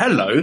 Hello,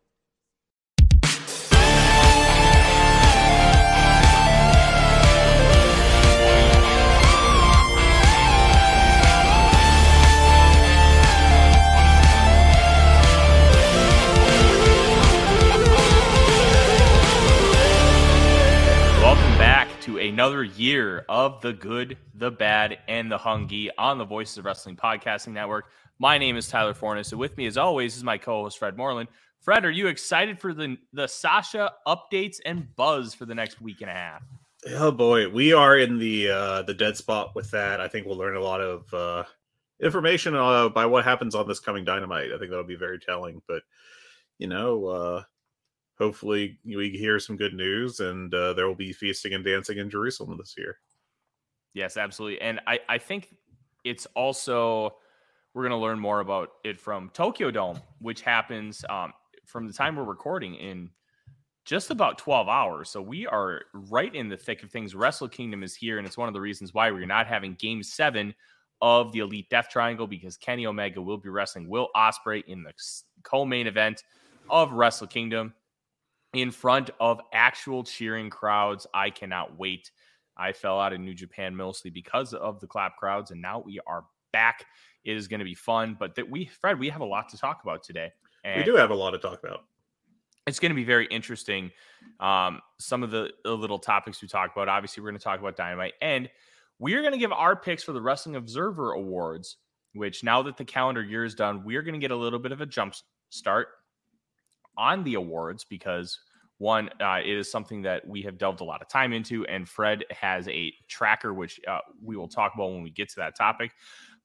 Back to another year of the good, the bad, and the hungee on the Voices of Wrestling Podcasting Network. My name is Tyler Fornes, and with me, as always, is my co-host Fred Moreland. Fred, are you excited for the the Sasha updates and buzz for the next week and a half? Oh boy, we are in the uh, the dead spot with that. I think we'll learn a lot of uh, information uh, by what happens on this coming Dynamite. I think that'll be very telling. But you know, uh, hopefully we hear some good news, and uh, there will be feasting and dancing in Jerusalem this year. Yes, absolutely. And I, I think it's also we're going to learn more about it from Tokyo Dome, which happens um, from the time we're recording in just about 12 hours. So we are right in the thick of things. Wrestle Kingdom is here, and it's one of the reasons why we're not having game seven of the Elite Death Triangle because Kenny Omega will be wrestling Will Ospreay in the co-main event of Wrestle Kingdom in front of actual cheering crowds. I cannot wait. I fell out of New Japan mostly because of the clap crowds, and now we are back. It is going to be fun, but that we, Fred, we have a lot to talk about today. And we do have a lot to talk about. It's going to be very interesting. Um, some of the, the little topics we talk about. Obviously, we're going to talk about Dynamite, and we're going to give our picks for the Wrestling Observer Awards. Which now that the calendar year is done, we're going to get a little bit of a jump start on the awards because one, uh, it is something that we have delved a lot of time into, and Fred has a tracker, which uh, we will talk about when we get to that topic.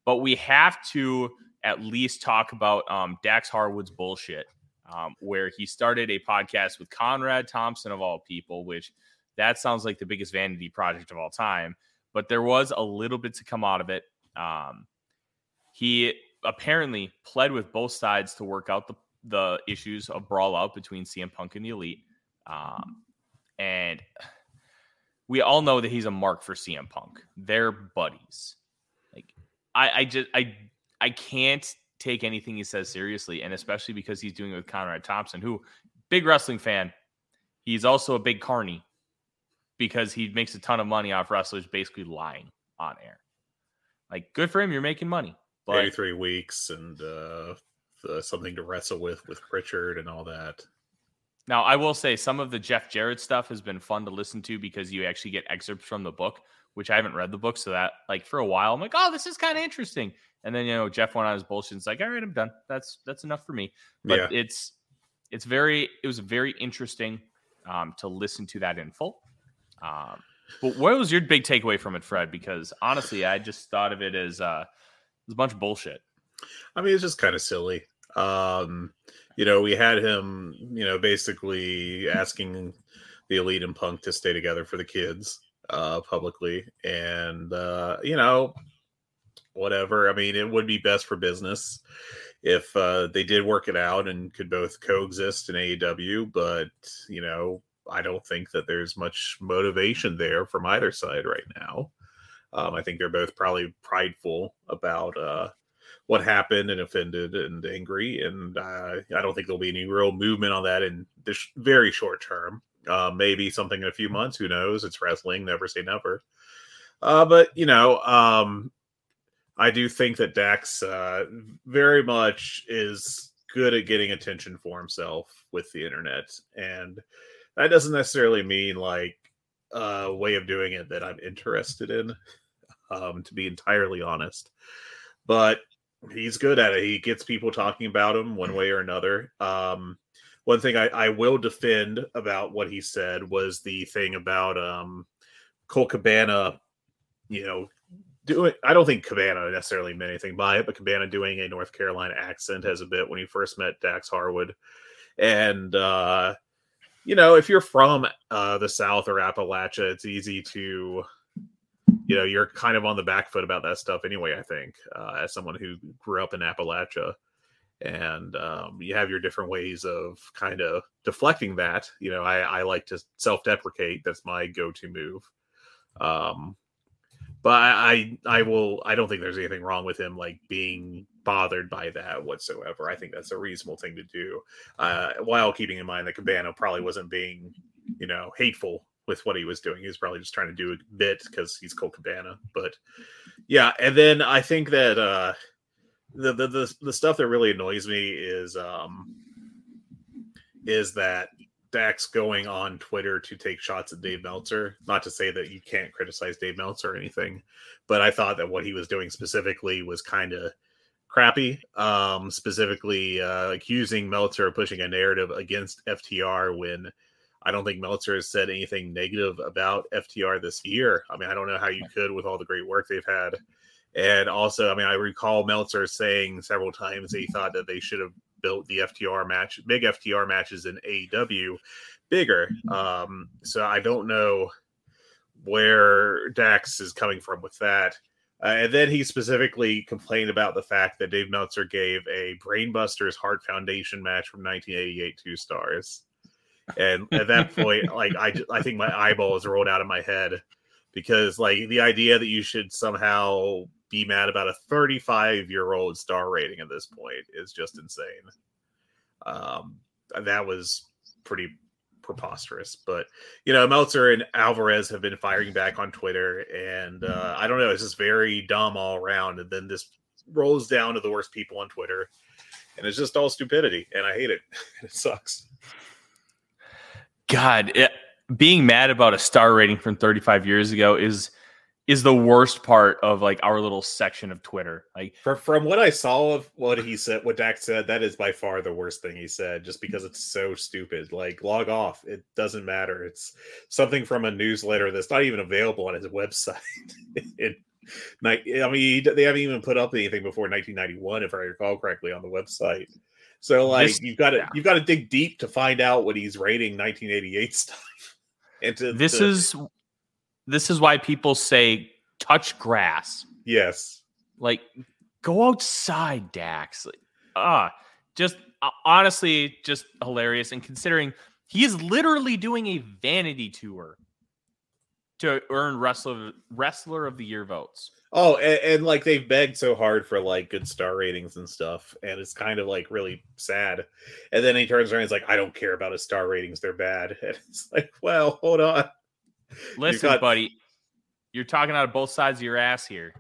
But we have to at least talk about um, Dax Harwood's bullshit, um, where he started a podcast with Conrad Thompson, of all people, which that sounds like the biggest vanity project of all time. But there was a little bit to come out of it. Um, he apparently pled with both sides to work out the, the issues of brawl out between CM Punk and the Elite. Um, and we all know that he's a mark for CM Punk. They're buddies. Like I, I just I I can't take anything he says seriously, and especially because he's doing it with Conrad Thompson, who big wrestling fan. He's also a big carny because he makes a ton of money off wrestlers basically lying on air. Like good for him, you're making money. But 83 weeks and uh, uh, something to wrestle with with Pritchard and all that. Now, I will say some of the Jeff Jarrett stuff has been fun to listen to because you actually get excerpts from the book, which I haven't read the book. So that, like, for a while, I'm like, oh, this is kind of interesting. And then, you know, Jeff went on his bullshit and it's like, all right, I'm done. That's that's enough for me. But yeah. it's it's very it was very interesting um, to listen to that in full. Um, but what was your big takeaway from it, Fred? Because honestly, I just thought of it as uh, it was a bunch of bullshit. I mean, it's just kind of silly. Um, you know, we had him, you know, basically asking the elite and punk to stay together for the kids uh publicly and uh you know whatever i mean it would be best for business if uh they did work it out and could both coexist in AEW but you know I don't think that there's much motivation there from either side right now um I think they're both probably prideful about uh what happened and offended and angry. And uh, I don't think there'll be any real movement on that in this very short term. Uh, maybe something in a few months. Who knows? It's wrestling. Never say never. Uh, but you know, um, I do think that Dax uh, very much is good at getting attention for himself with the internet, and that doesn't necessarily mean like a way of doing it that I'm interested in. Um, to be entirely honest, but he's good at it. He gets people talking about him one way or another. Um, one thing I, I will defend about what he said was the thing about um, Colt Cabana, you know, doing. I don't think Cabana necessarily meant anything by it, but Cabana doing a North Carolina accent has a bit when he first met Dax Harwood, and uh, you know, if you're from uh, the South or Appalachia, it's easy to you know you're kind of on the back foot about that stuff anyway i think uh, as someone who grew up in appalachia. And um, you have your different ways of kind of deflecting that. You know i, I like to self-deprecate. That's my go-to move. Um, but I, I i will i don't think there's anything wrong with him like being bothered by that whatsoever. I think that's a reasonable thing to do. Uh, while keeping in mind that Cabana probably wasn't being you know hateful with what he was doing. He was probably just trying to do a bit because he's Colt Cabana. But yeah, and then I think that uh the, the the the stuff that really annoys me is um is that Dax going on Twitter to take shots at Dave Meltzer. Not to say that you can't criticize Dave Meltzer or anything, but I thought that what he was doing specifically was kind of crappy. Um, specifically, uh, accusing Meltzer of pushing a narrative against FTR when I don't think Meltzer has said anything negative about FTR this year. I mean, I don't know how you could with all the great work they've had. And also, I mean, I recall Meltzer saying several times he thought that they should have built the FTR match, big FTR matches in AEW bigger. Um, so I don't know where Dax is coming from with that. Uh, and then he specifically complained about the fact that Dave Meltzer gave a Brainbusters Heart Foundation match from 1988 two stars. And at that point, like I, I think my eyeballs rolled out of my head because like the idea that you should somehow be mad about a 35 year old star rating at this point is just insane. Um, that was pretty preposterous. But you know, Meltzer and Alvarez have been firing back on Twitter, and uh, I don't know, it's just very dumb all around. And then this rolls down to the worst people on Twitter, and it's just all stupidity, and I hate it. it sucks. God, it, being mad about a star rating from 35 years ago is is the worst part of like our little section of Twitter. Like from from what I saw of what he said, what Dax said, that is by far the worst thing he said, just because it's so stupid. Like log off. It doesn't matter. It's something from a newsletter that's not even available on his website. it, I mean, they haven't even put up anything before 1991, if I recall correctly, on the website. So like this, you've got to yeah. you've got to dig deep to find out what he's rating 1988 stuff. And to, this to, is this is why people say touch grass. Yes. Like go outside, Dax. Like, ah, just uh, honestly, just hilarious. And considering he is literally doing a vanity tour to earn wrestler wrestler of the year votes. Oh, and, and, like they've begged so hard for like good star ratings and stuff, and it's kind of like really sad. And then he turns around, and he's like, "I don't care about his star ratings; they're bad." And it's like, well, hold on. Listen, got... buddy, you're talking out of both sides of your ass here.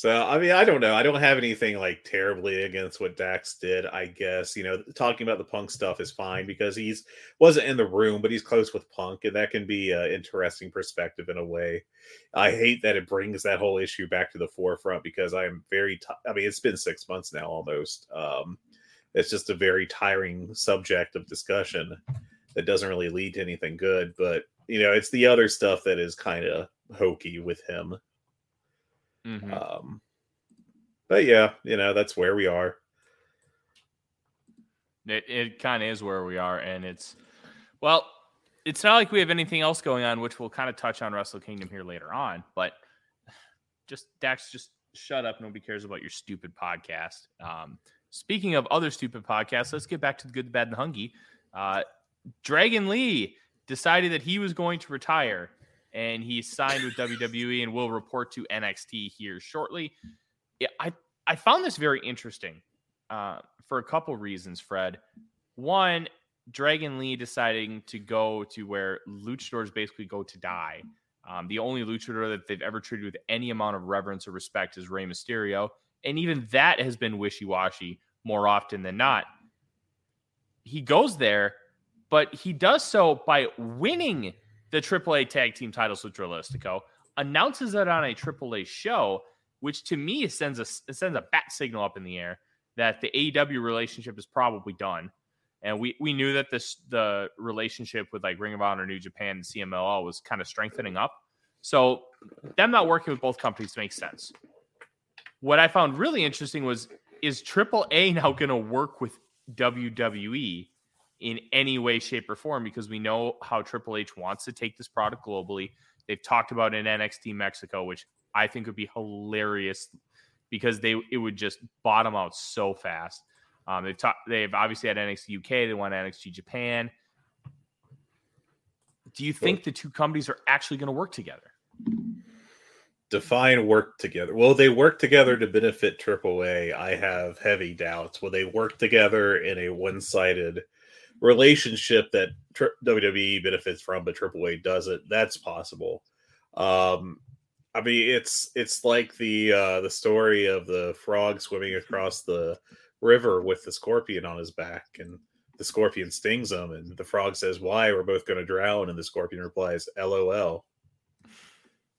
So I mean, I don't know. I don't have anything like terribly against what Dax did. I guess you know, talking about the Punk stuff is fine because he's wasn't in the room, but he's close with Punk, and that can be an interesting perspective in a way. I hate that it brings that whole issue back to the forefront because I am very. T- I mean, it's been six months now almost. Um, it's just a very tiring subject of discussion that doesn't really lead to anything good. But you know, it's the other stuff that is kind of hokey with him Mm-hmm. Um, but yeah, you know, that's where we are. It, it kind of is where we are. And it's, well, it's not like we have anything else going on, which we'll kind of touch on Wrestle Kingdom here later on. But just, Dax, just shut up. Nobody cares about your stupid podcast. Um, speaking of other stupid podcasts, let's get back to the good, the bad, and the hungry. Uh, Dragon Lee decided that he was going to retire and he signed with WWE and will report to NXT here shortly. Yeah, I I found this very interesting uh, for a couple reasons, Fred. One, Dragon Lee deciding to go to where luchadors basically go to die. Um, the only luchador that they've ever treated with any amount of reverence or respect is Rey Mysterio, and even that has been wishy washy more often than not. He goes there, but he does so by winning the AAA tag team titles with Dralistico, announces it on a AAA show, which to me sends a sends a bat signal up in the air that the AEW relationship is probably done. And we we knew that this the relationship with like Ring of Honor, New Japan, and CMLL was kind of strengthening up. So them not working with both companies makes sense. What I found really interesting was is AAA now going to work with WWE in any way, shape, or form? Because we know how Triple H wants to take this product globally. They've talked about in NXT Mexico, which I think would be hilarious because they it would just bottom out so fast. Um, they've talked. They've obviously had NXT UK. They want NXT Japan. Do you think the two companies are actually going to work together? Define work together. Well, they work together to benefit AAA? I have heavy doubts. Will they work together in a one-sided relationship that WWE benefits from, but AAA doesn't? That's possible. Um, I mean, it's it's like the uh, the story of the frog swimming across the river with the scorpion on his back, and the scorpion stings him, and the frog says, "Why? We're both going to drown." And the scorpion replies, "LOL."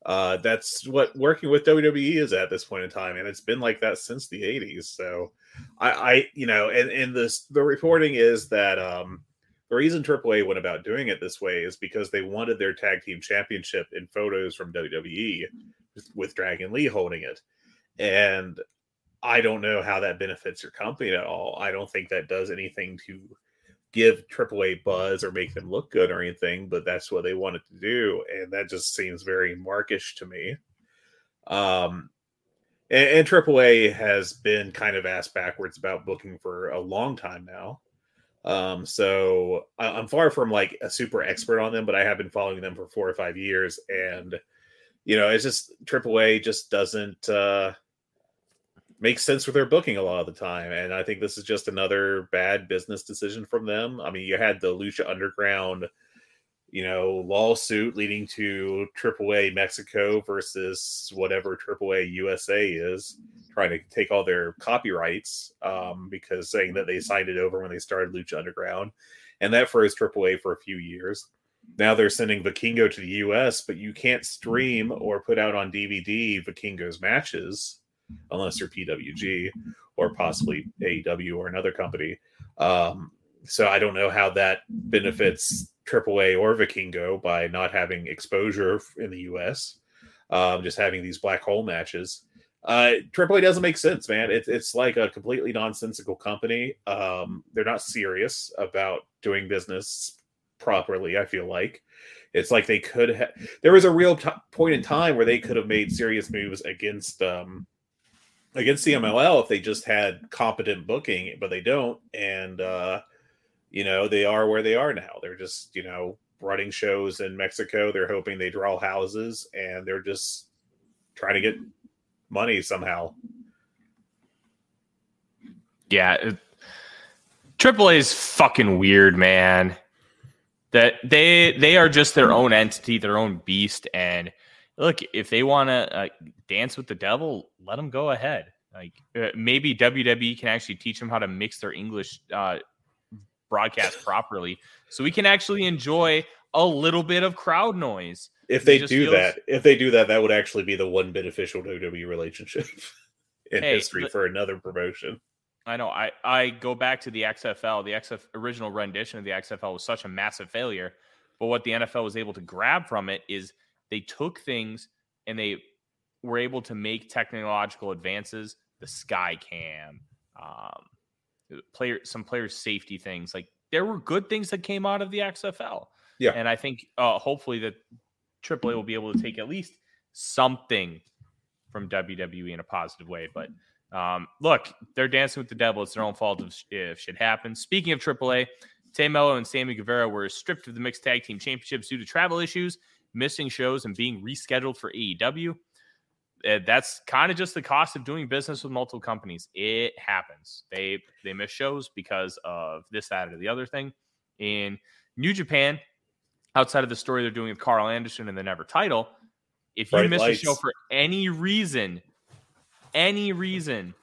Uh, that's what working with WWE is at this point in time, and it's been like that since the '80s. So, I, I you know, and and this the reporting is that um, the reason AAA went about doing it this way is because they wanted their tag team championship in photos from WWE with Dragon Lee holding it. And I don't know how that benefits your company at all. I don't think that does anything to give AAA buzz or make them look good or anything, but that's what they wanted to do. And that just seems very markish to me. Um, and, and AAA has been kind of ass backwards about booking for a long time now. Um, so I, am far from like a super expert on them, but I have been following them for four or five years, and you know, it's just AAA just doesn't uh, make sense with their booking a lot of the time, and I think this is just another bad business decision from them. I mean, you had the Lucha Underground you know, lawsuit leading to AAA Mexico versus whatever AAA USA is trying to take all their copyrights um, because saying that they signed it over when they started Lucha Underground, and that froze AAA for a few years. Now they're sending Vikingo to the US, but you can't stream or put out on DVD Vikingo's matches unless you're PWG or possibly AEW or another company. Um, so I don't know how that benefits AAA or Vikingo by not having exposure in the US, um, just having these black hole matches. Uh, AAA doesn't make sense, man. It's it's like a completely nonsensical company. Um, they're not serious about doing business properly. I feel like it's like they could have. There was a real t- point in time where they could have made serious moves against um, against CMLL if they just had competent booking, but they don't. And uh, you know, they are where they are now. They're just, you know, running shows in Mexico. They're hoping they draw houses and they're just trying to get money somehow. Yeah. Triple A is fucking weird, man. That they they are just their own entity, their own beast, and look, if they want to uh, dance with the devil, let them go ahead. Like uh, maybe WWE can actually teach them how to mix their English uh, broadcast properly so we can actually enjoy a little bit of crowd noise. If they do feels... that, if they do that, that would actually be the one beneficial WWE relationship in hey, history for another promotion. I know. I I go back to the XFL. The XF original rendition of the XFL was such a massive failure, but what the NFL was able to grab from it is they took things and they were able to make technological advances. The sky cam, um, player some player safety things. Like there were good things that came out of the XFL. Yeah. And I think uh, hopefully that AAA will be able to take at least something from WWE in a positive way. But um, look, they're dancing with the devil. It's their own fault if, if shit happens. Speaking of AAA, Tay Melo and Sammy Guevara were stripped of the mixed tag team championships due to travel issues, missing shows, and being rescheduled for AEW. Uh, that's kind of just the cost of doing business with multiple companies. It happens. They they miss shows because of this, that, or the other thing. In New Japan, outside of the story they're doing with Karl Anderson and the Never title, if you Bright miss lights. a show for any reason, any reason,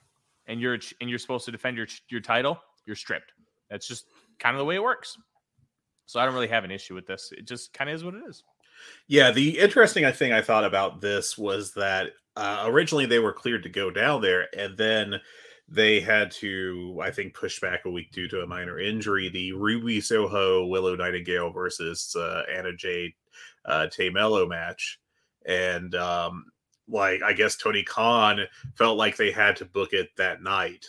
and you're and you're supposed to defend your your title, you're stripped. That's just kind of the way it works. So I don't really have an issue with this. It just kind of is what it is. Yeah, the interesting thing I thought about this was that uh, originally they were cleared to go down there, and then they had to, I think, push back a week due to a minor injury. The Ruby Soho Willow Nightingale versus uh, Anna Jay uh, Melo match, and um, like I guess Tony Khan felt like they had to book it that night,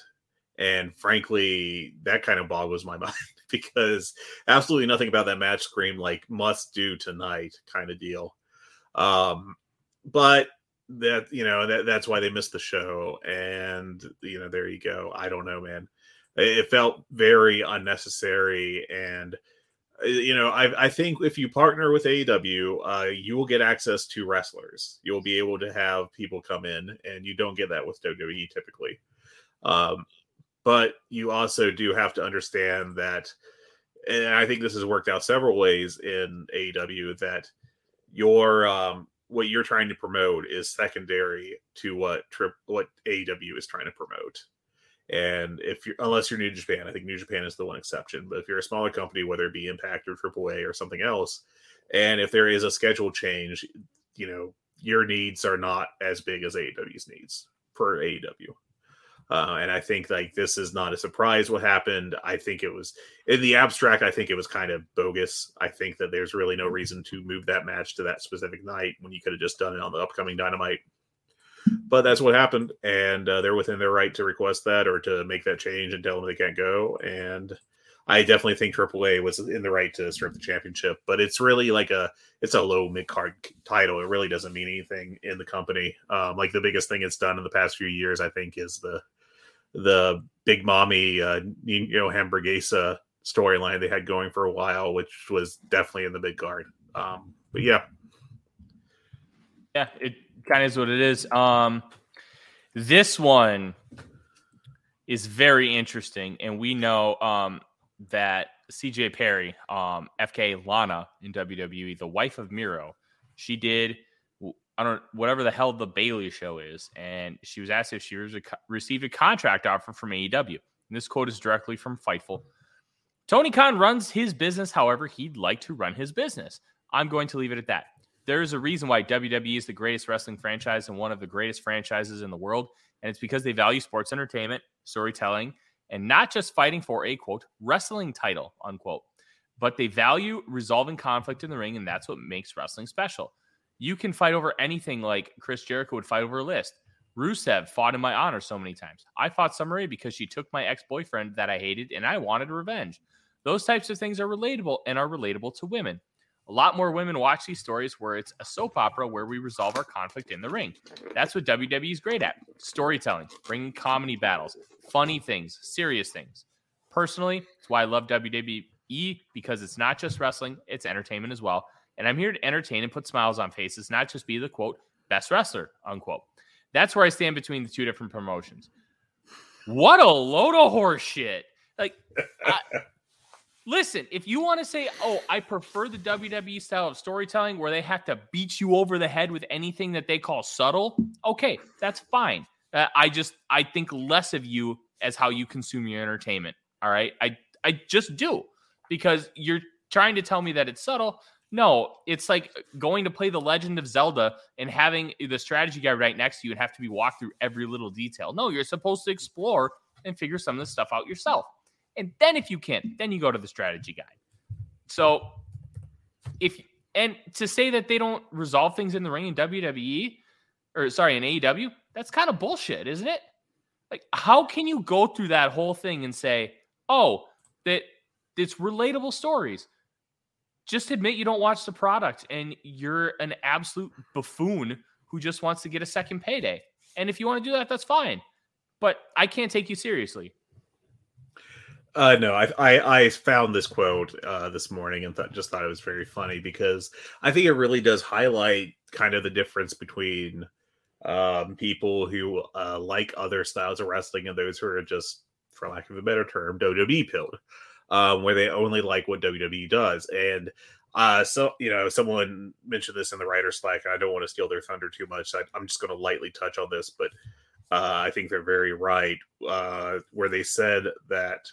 and frankly, that kind of boggles my mind because absolutely nothing about that match screamed like must do tonight kind of deal. Um, but that you know that that's why they missed the show, and you know there you go. I don't know, man. It felt very unnecessary and uh, you know, I, I think if you partner with AEW, uh, you will get access to wrestlers. You'll be able to have people come in, and you don't get that with WWE typically. Um, but you also do have to understand that and i think this has worked out several ways in aew that your um, what you're trying to promote is secondary to what trip what aew is trying to promote. And if you're unless you're new japan i think new japan is the one exception but if you're a smaller company whether it be impact or aaa or something else and if there is a schedule change you know your needs are not as big as aew's needs for aew uh, and I think like this is not a surprise what happened. I think it was in the abstract. I think it was kind of bogus. I think that there's really no reason to move that match to that specific night when you could have just done it on the upcoming Dynamite. But that's what happened, and uh, they're within their right to request that or to make that change and tell them they can't go. And I definitely think AAA was in the right to strip the championship, but it's really like a it's a low mid card title. It really doesn't mean anything in the company. Um, like the biggest thing it's done in the past few years, I think, is the the Big Mami, uh, you know, Hamburguesa storyline they had going for a while, which was definitely in the big guard. Um, but yeah, yeah, it kind of is what it is. Um, this one is very interesting, and we know um, that CJ Perry, um, FKA Lana in WWE, the wife of Miro, she did I don't whatever the hell the Bailey show is, and she was asked if she received a contract offer from AEW. And this quote is directly from Fightful. Tony Khan runs his business however he'd like to run his business. I'm going to leave it at that. There is a reason why WWE is the greatest wrestling franchise and one of the greatest franchises in the world, and it's because they value sports entertainment, storytelling, and not just fighting for a quote wrestling title unquote, but they value resolving conflict in the ring, and that's what makes wrestling special. You can fight over anything like Chris Jericho would fight over a list. Rusev fought in my honor so many times. I fought Summer because she took my ex boyfriend that I hated and I wanted revenge. Those types of things are relatable and are relatable to women. A lot more women watch these stories where it's a soap opera where we resolve our conflict in the ring. That's what WWE is great at storytelling, bringing comedy battles, funny things, serious things. Personally, it's why I love WWE because it's not just wrestling, it's entertainment as well and I'm here to entertain and put smiles on faces, not just be the quote best wrestler unquote. That's where I stand between the two different promotions. What a load of horse shit! Like, I, listen, if you want to say, "Oh, I prefer the WWE style of storytelling where they have to beat you over the head with anything that they call subtle," okay, that's fine. Uh, I just I think less of you as how you consume your entertainment. All right, I I just do because you're trying to tell me that it's subtle no, it's like uh, going to play The Legend of Zelda and having the strategy guy right next to you and have to be walked through every little detail. No, you're supposed to explore and figure some of this stuff out yourself. And then if you can't, then you go to the strategy guide. So if and to say that they don't resolve things in the ring in WWE or sorry, in AEW, that's kind of bullshit, isn't it? Like how can you go through that whole thing and say, "Oh, that it's relatable stories." Just admit you don't watch the product and you're an absolute buffoon who just wants to get a second payday. And if you want to do that, that's fine. But I can't take you seriously. Uh, no, I, I, I found this quote uh, this morning and just thought it was very funny because I think it really does highlight kind of the difference between um, people who uh, like other styles of wrestling and those who are just, for lack of a better term, WWE pilled um, where they only like what WWE does. And uh, so you know, someone mentioned this in the writer Slack, and I don't want to steal their thunder too much. So I, am just going to lightly touch on this, but uh, I think they're very right. Uh, where they said that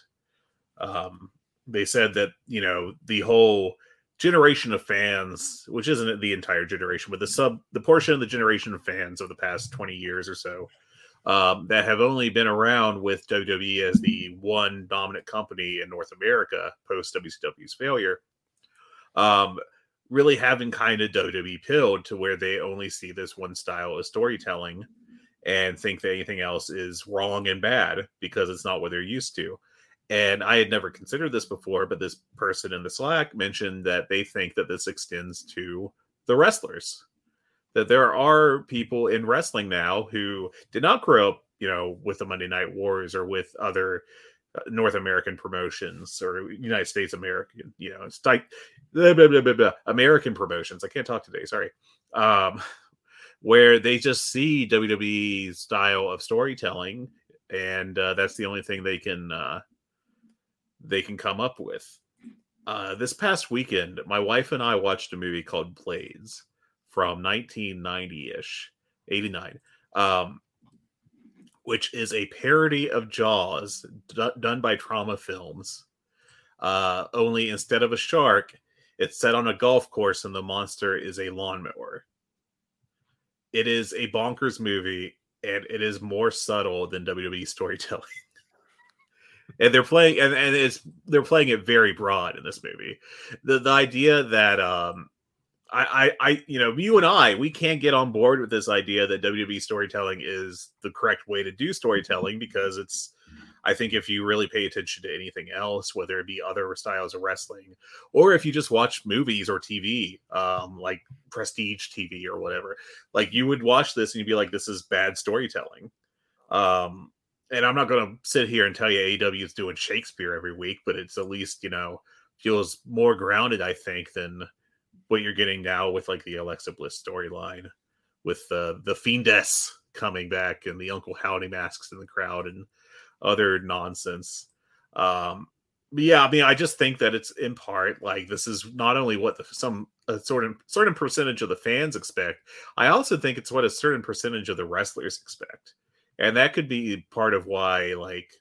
um, they said that you know the whole generation of fans, which isn't the entire generation, but the sub the portion of the generation of fans of the past 20 years or so um, that have only been around with WWE as the one dominant company in North America post WCW's failure. Um, really having kind of WWE pilled to where they only see this one style of storytelling and think that anything else is wrong and bad because it's not what they're used to. And I had never considered this before, but this person in the Slack mentioned that they think that this extends to the wrestlers. That there are people in wrestling now who did not grow up, you know, with the Monday Night Wars or with other uh, North American promotions or United States American, you know, it's like blah, blah, blah, American promotions. I can't talk today. Sorry. Um, where they just see WWE style of storytelling, and uh, that's the only thing they can uh, they can come up with. Uh, this past weekend, my wife and I watched a movie called Blades from 1990 ish, 89, um, which is a parody of Jaws d- done by Troma Films. Uh, only instead of a shark, it's set on a golf course and the monster is a lawnmower. It is a bonkers movie and it is more subtle than WWE storytelling and they're playing and, and it's they're playing it very broad in this movie the the idea that um I, I, I, you know, you and I, we can't get on board with this idea that WWE storytelling is the correct way to do storytelling because it's, I think, if you really pay attention to anything else, whether it be other styles of wrestling, or if you just watch movies or TV, um, like prestige TV or whatever, like you would watch this and you'd be like, this is bad storytelling. Um, and I'm not going to sit here and tell you AEW is doing Shakespeare every week, but it's at least you know feels more grounded, I think, than what you're getting now with like the Alexa Bliss storyline, with uh, the Fiendess coming back and the Uncle Howdy masks in the crowd and other nonsense. Um, yeah, I mean, I just think that it's in part like this is not only what the, some a certain certain percentage of the fans expect. I also think it's what a certain percentage of the wrestlers expect and that could be part of why like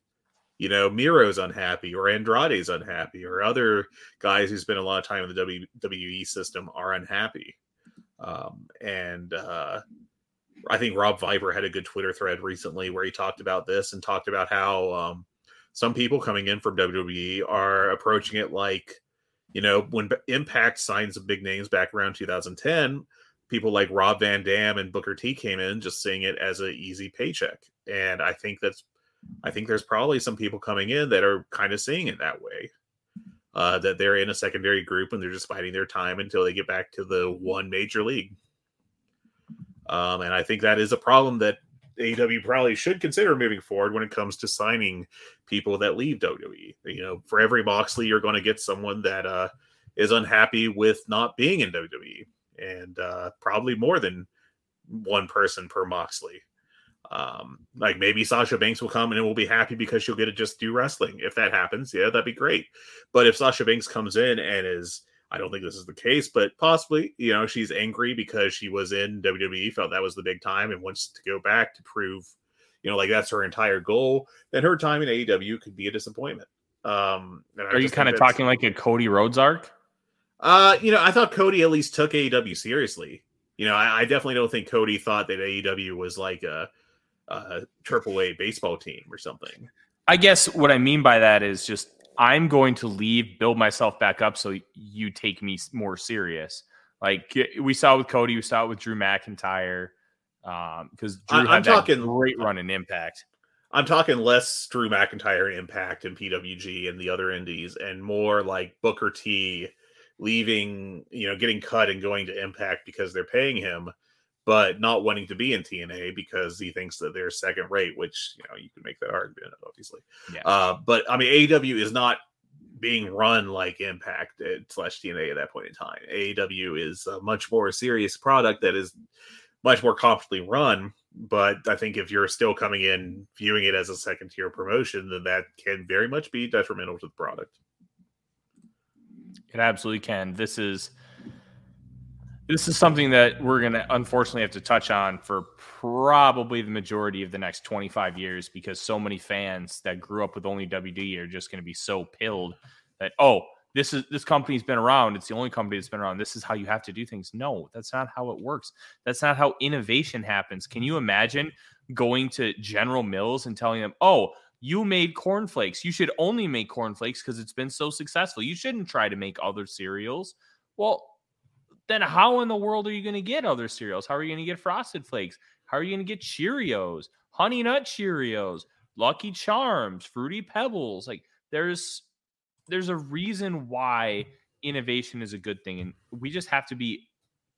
you know miro's unhappy or andrade's unhappy or other guys who spend a lot of time in the wwe system are unhappy um, and uh, i think rob viper had a good twitter thread recently where he talked about this and talked about how um, some people coming in from wwe are approaching it like you know when impact signed some big names back around 2010 people like Rob Van Dam and Booker T came in just seeing it as an easy paycheck. And I think that's I think there's probably some people coming in that are kind of seeing it that way. Uh, that they're in a secondary group and they're just fighting their time until they get back to the one major league. Um, and I think that is a problem that AEW probably should consider moving forward when it comes to signing people that leave WWE. You know, for every Moxley, you're going to get someone that uh, is unhappy with not being in WWE and uh, probably more than one person per Moxley. Um, like maybe Sasha Banks will come and we'll be happy because she'll get to just do wrestling. If that happens, yeah, that'd be great. But if Sasha Banks comes in and is, I don't think this is the case, but possibly, you know, she's angry because she was in WWE, felt that was the big time, and wants to go back to prove, you know, like that's her entire goal. Then her time in AEW could be a disappointment. Um, Are you kind of talking like a Cody Rhodes arc? Uh, you know, I thought Cody at least took AEW seriously. You know, I, I definitely don't think Cody thought that AEW was like a, a triple A baseball team or something. I guess what I mean by that is just I'm going to leave, build myself back up, so you take me more serious. Like we saw with Cody, we saw it with Drew McIntyre, because um, Drew I, had talking, great run in Impact. I'm talking less Drew McIntyre Impact and PWG and the other indies, and more like Booker T leaving, you know, getting cut and going to Impact because they're paying him, but not wanting to be in TNA because he thinks that they're second rate, which, you know, you can make that argument, obviously. Yeah. Uh, but I mean, AEW is not being run like Impact slash TNA at that point in time. AEW is a much more serious product that is much more competently run. But I think if you're still coming in viewing it as a second tier promotion, then that can very much be detrimental to the product. It absolutely can. This is this is something that we're going to unfortunately have to touch on for probably the majority of the next 25 years because so many fans that grew up with only WD are just going to be so pilled that oh this is this company's been around. It's the only company that's been around. This is how you have to do things. No, that's not how it works. That's not how innovation happens. Can you imagine going to General Mills and telling them, "Oh, you made cornflakes. You should only make cornflakes because it's been so successful. You shouldn't try to make other cereals." Well, then how in the world are you going to get other cereals? How are you going to get Frosted Flakes? How are you going to get Cheerios, Honey Nut Cheerios, Lucky Charms, Fruity Pebbles? Like there's there's a reason why innovation is a good thing and we just have to be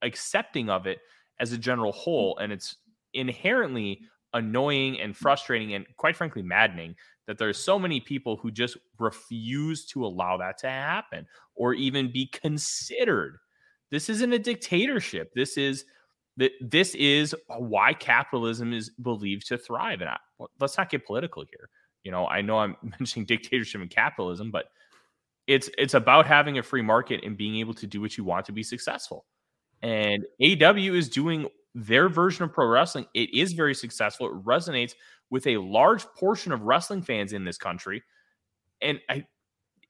accepting of it as a general whole and it's inherently annoying and frustrating and quite frankly maddening that there's so many people who just refuse to allow that to happen or even be considered this isn't a dictatorship this is that this is why capitalism is believed to thrive and I, let's not get political here you know i know i'm mentioning dictatorship and capitalism but it's it's about having a free market and being able to do what you want to be successful. And AW is doing their version of pro wrestling. It is very successful. It resonates with a large portion of wrestling fans in this country. And I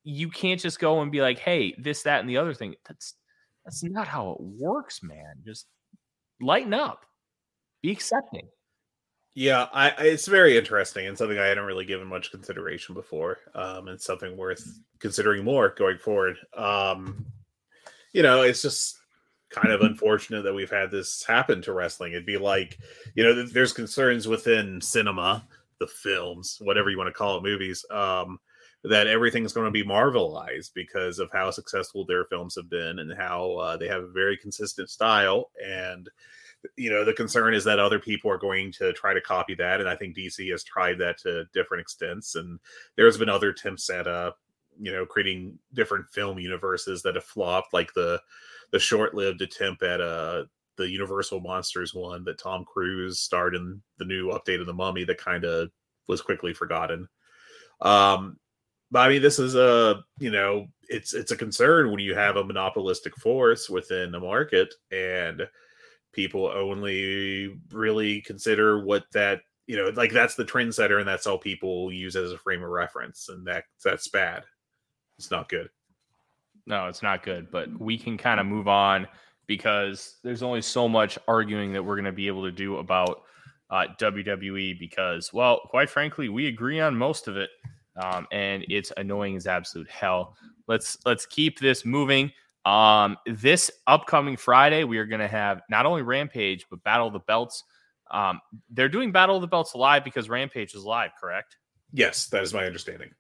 you can't just go and be like, "Hey, this that and the other thing." That's that's not how it works, man. Just lighten up. Be accepting. Yeah, I, it's very interesting and something I hadn't really given much consideration before. Um, and something worth considering more going forward. Um, you know, it's just kind of unfortunate that we've had this happen to wrestling. It'd be like, you know, there's concerns within cinema, the films, whatever you want to call it, movies, um, that everything's going to be marvelized because of how successful their films have been and how uh, they have a very consistent style. And you know the concern is that other people are going to try to copy that and i think dc has tried that to different extents. And there's been other attempts at uh you know creating different film universes that have flopped like the the short-lived attempt at uh the universal monsters one that tom cruise starred in the new update of the mummy that kind of was quickly forgotten. Um but i mean this is a you know it's it's a concern when you have a monopolistic force within the market and people only really consider what that you know like that's the trendsetter and that's all people use as a frame of reference and that that's bad. It's not good. No it's not good but we can kind of move on because there's only so much arguing that we're going to be able to do about uh, WWE because, well, quite frankly, we agree on most of it, um, and it's annoying as absolute hell. Let's let's keep this moving. Um, this upcoming Friday, we are going to have not only Rampage, but Battle of the Belts. Um, they're doing Battle of the Belts live because Rampage is live, correct? Yes, that is my understanding.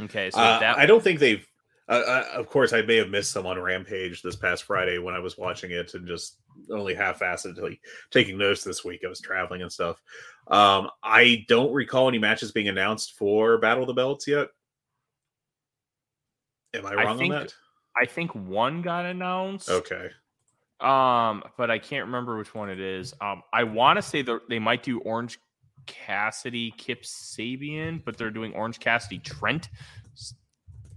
Okay, so uh, that- I don't think they've. Uh, uh, of course, I may have missed some on Rampage this past Friday when I was watching it and just only half-assedly taking notes this week. I was traveling and stuff. Um, I don't recall any matches being announced for Battle of the Belts yet. Am I wrong I think, on that? I think one got announced. Okay. Um, but I can't remember which one it is. Um, I want to say that they might do Orange Cassidy, Kip Sabian, but they're doing Orange Cassidy, Trent.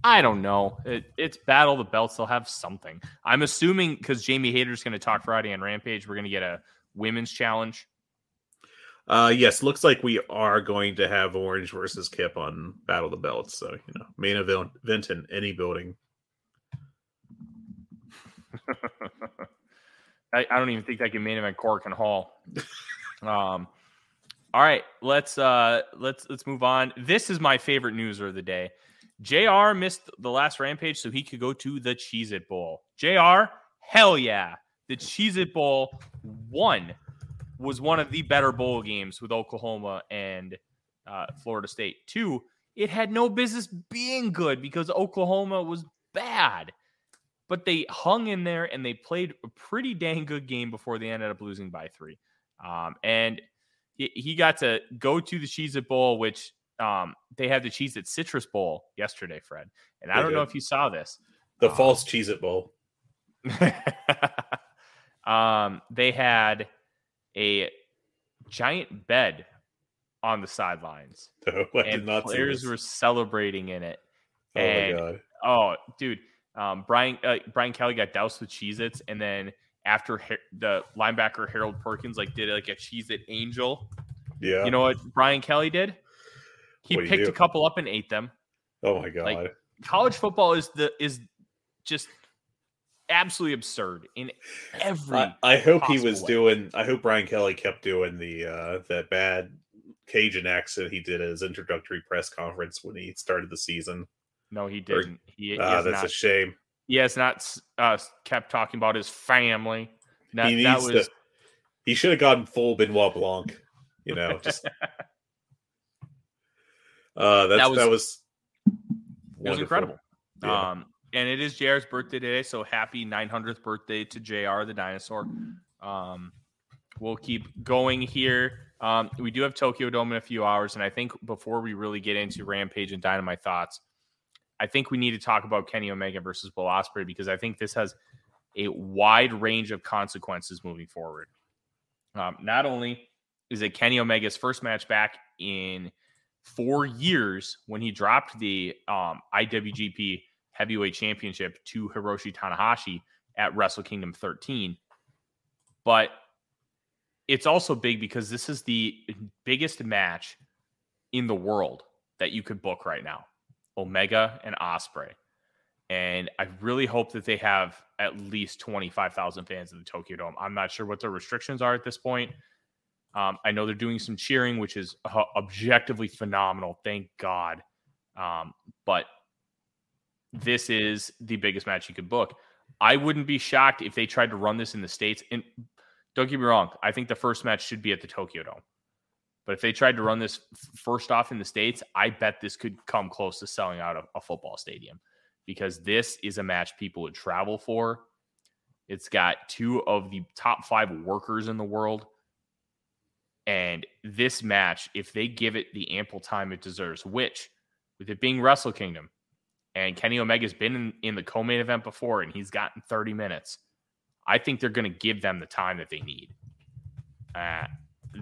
I don't know. It, it's Battle the Belts. They'll have something. I'm assuming because Jamie Hayter's going to talk Friday on Rampage, we're going to get a women's challenge. Uh, yes, looks like we are going to have Orange versus Kip on Battle the Belts. So you know, main event in any building. I, I, don't even think I can main event Cork and Hall. Um, all right, let's uh let's let's move on. This is my favorite news of the day. JR missed the last rampage so he could go to the Cheez It Bowl. JR, hell yeah. The Cheez It Bowl one was one of the better bowl games with Oklahoma and uh, Florida State. Two, it had no business being good because Oklahoma was bad but they hung in there and they played a pretty dang good game before they ended up losing by three. Um, and he, he, got to go to the Cheez It Bowl, which um, they had the Cheez It Citrus Bowl yesterday, Fred. And I don't did. know if you saw this. The um, false Cheez It Bowl. um, they had a giant bed on the sidelines. Oh, and players were celebrating in it. Oh and, my god. Oh, dude. Um, Brian uh, Brian Kelly got doused with Cheez Its, and then after the linebacker Harold Perkins like did like a Cheez It angel. Yeah. You know what Brian Kelly did? He picked a couple up and ate them. Oh my god. Like, college football is the is just absolutely absurd in every. I, I hope he was way. doing. I hope Brian Kelly kept doing the uh that bad Cajun accent he did at his introductory press conference when he started the season. no, he didn't. He, he Ah, has that's not. a shame. he has not uh, kept talking about his family. That, he that needs was to. He should have gotten full Benoit Blanc. You know, just uh, that's, That that was- was it was incredible. Yeah. Um, and it is JR's birthday today, so happy 900th birthday to JR the dinosaur. Um, we'll keep going here. Um, we do have Tokyo Dome in a few hours, and I think before we really get into Rampage and Dynamite thoughts, I think we need to talk about Kenny Omega versus Will Ospreay because I think this has a wide range of consequences moving forward. Um, not only is it Kenny Omega's first match back in four years when he dropped the um, IWGP Heavyweight Championship to Hiroshi Tanahashi at Wrestle Kingdom 13. But it's also big because this is the biggest match in the world that you could book right now Omega and Ospreay. And I really hope that they have at least 25,000 fans in the Tokyo Dome. I'm not sure what the restrictions are at this point. Um, I know they're doing some cheering, which is uh, objectively phenomenal. Thank God. Um, but this is the biggest match you could book. I wouldn't be shocked if they tried to run this in the States. And don't get me wrong, I think the first match should be at the Tokyo Dome. But if they tried to run this first off in the States, I bet this could come close to selling out a, a football stadium because this is a match people would travel for. It's got two of the top five workers in the world. And this match, if they give it the ample time it deserves, which with it being Wrestle Kingdom, and Kenny Omega's been in, in the co-main event before, and he's gotten 30 minutes. I think they're going to give them the time that they need. Uh,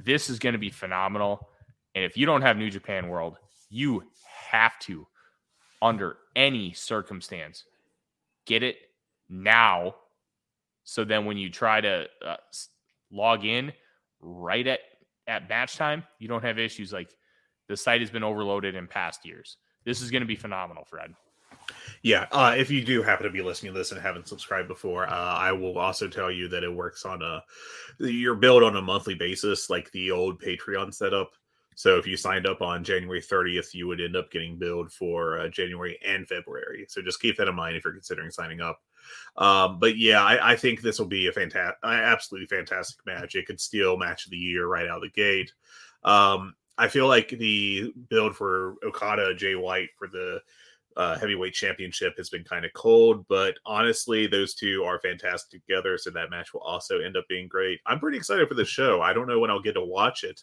this is going to be phenomenal. And if you don't have New Japan World, you have to, under any circumstance, get it now. So then when you try to uh, log in right at, at match time, you don't have issues like the site has been overloaded in past years. This is going to be phenomenal, Fred. Yeah, uh, if you do happen to be listening to this and haven't subscribed before, uh, I will also tell you that it works on a you're billed on a monthly basis, like the old Patreon setup. So if you signed up on January 30th, you would end up getting billed for uh, January and February. So just keep that in mind if you're considering signing up. Um, but yeah, I, I think this will be a fantastic, absolutely fantastic match. It could steal match of the year right out of the gate. Um, I feel like the build for Okada Jay White for the uh, heavyweight championship has been kind of cold, but honestly, those two are fantastic together. So that match will also end up being great. I'm pretty excited for the show. I don't know when I'll get to watch it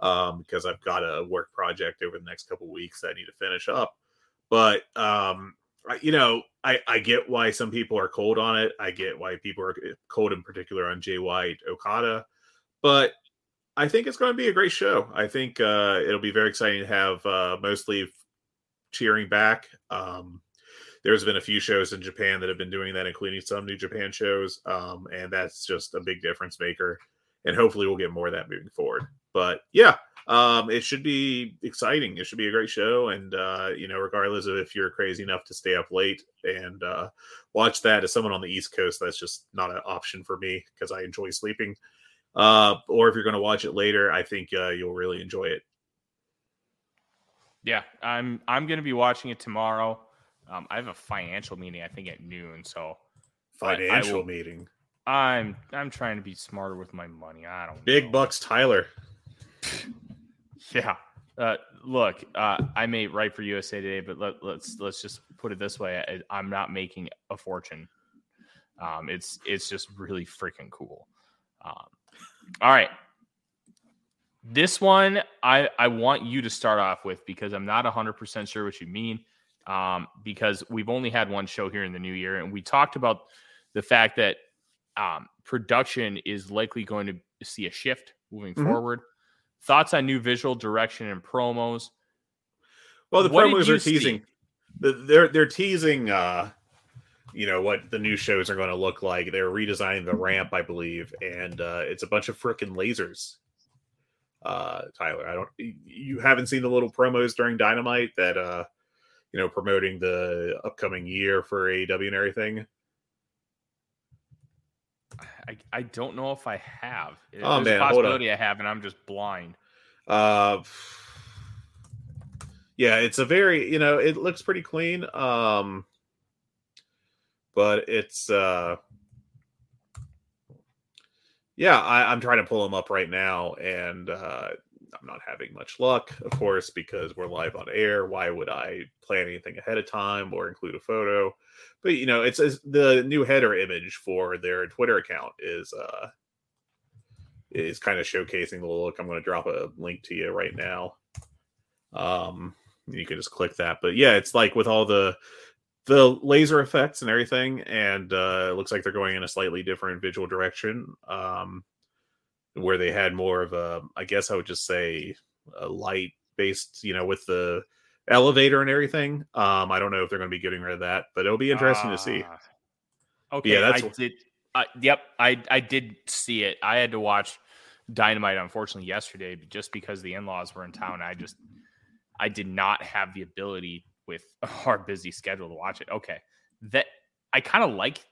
um, because I've got a work project over the next couple weeks that I need to finish up. But um, you know, I, I get why some people are cold on it. I get why people are cold in particular on Jay White Okada, but I think it's going to be a great show. I think uh, it'll be very exciting to have uh, mostly cheering back. Um, there's been a few shows in Japan that have been doing that, including some New Japan shows, um, and that's just a big difference maker. And hopefully, we'll get more of that moving forward. But yeah, um, it should be exciting. It should be a great show, and uh, you know, regardless of if you're crazy enough to stay up late and uh, watch that, as someone on the East Coast, that's just not an option for me because I enjoy sleeping. Uh, or if you're going to watch it later, I think uh, you'll really enjoy it. Yeah, I'm I'm going to be watching it tomorrow. Um, I have a financial meeting I think at noon, so Financial will- meeting. I'm I'm trying to be smarter with my money. I don't Big know. bucks, Tyler. Yeah. Uh, look, uh, I may write for USA Today, but let, let's let's just put it this way: I, I'm not making a fortune. Um, it's it's just really freaking cool. Um, all right, this one I I want you to start off with because I'm not 100 percent sure what you mean. Um, because we've only had one show here in the new year, and we talked about the fact that um, production is likely going to see a shift moving Mhm. forward. Thoughts on new visual direction and promos? Well, the What promos are teasing. The, they're they're teasing. uh You know what the new shows are going to look like. They're redesigning the ramp, I believe, and uh it's a bunch of freaking lasers. Uh Tyler, I don't. You haven't seen the little promos during Dynamite that uh you know, promoting the upcoming year for AEW and everything? I, I don't know if I have. Oh, There's man, a possibility I have, and I'm just blind. Uh, yeah, it's a very you know it looks pretty clean. Um, but it's uh, yeah, I, I'm trying to pull them up right now, and uh, I'm not having much luck, of course, because we're live on air. Why would I plan anything ahead of time or include a photo? But you know, it's, it's the new header image for their Twitter account is uh is kind of showcasing the look. I'm going to drop a link to you right now. Um, you can just click that. But yeah, it's like with all the the laser effects and everything, and uh, it looks like they're going in a slightly different visual direction. Um, where they had more of a, I guess I would just say, a light based, you know, with the elevator and everything. Um, I don't know if they're going to be getting rid of that, but it'll be interesting to see. Ah. Okay, Yeah, that's I wh- did. I yep, I I did see it. I had to watch Dynamite unfortunately yesterday, but just because the in-laws were in town. I just I did not have the ability with our busy schedule to watch it. Okay, that I kind of like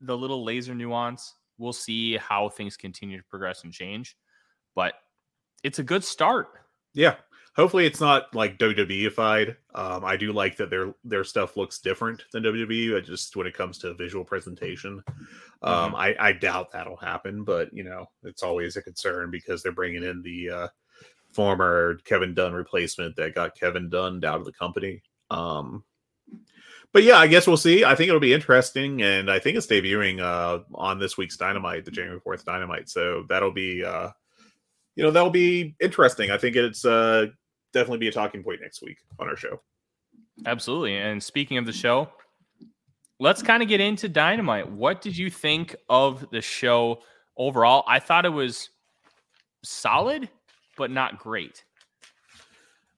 the little laser nuance. We'll see how things continue to progress and change, but it's a good start. Yeah. Hopefully it's not like WWEified. Um, I do like that their their stuff looks different than WWE, uh, just when it comes to visual presentation. Um, I, I doubt that'll happen, but you know, it's always a concern because they're bringing in the uh, former Kevin Dunn replacement that got Kevin Dunn out of the company. Um, but yeah, I guess we'll see. I think it'll be interesting, and I think it's debuting uh, on this week's Dynamite, the January fourth Dynamite. So that'll be, uh, you know, that'll be interesting. I think it's uh, definitely be a talking point next week on our show. Absolutely. And speaking of the show, let's kind of get into Dynamite. What did you think of the show overall? I thought it was solid, but not great.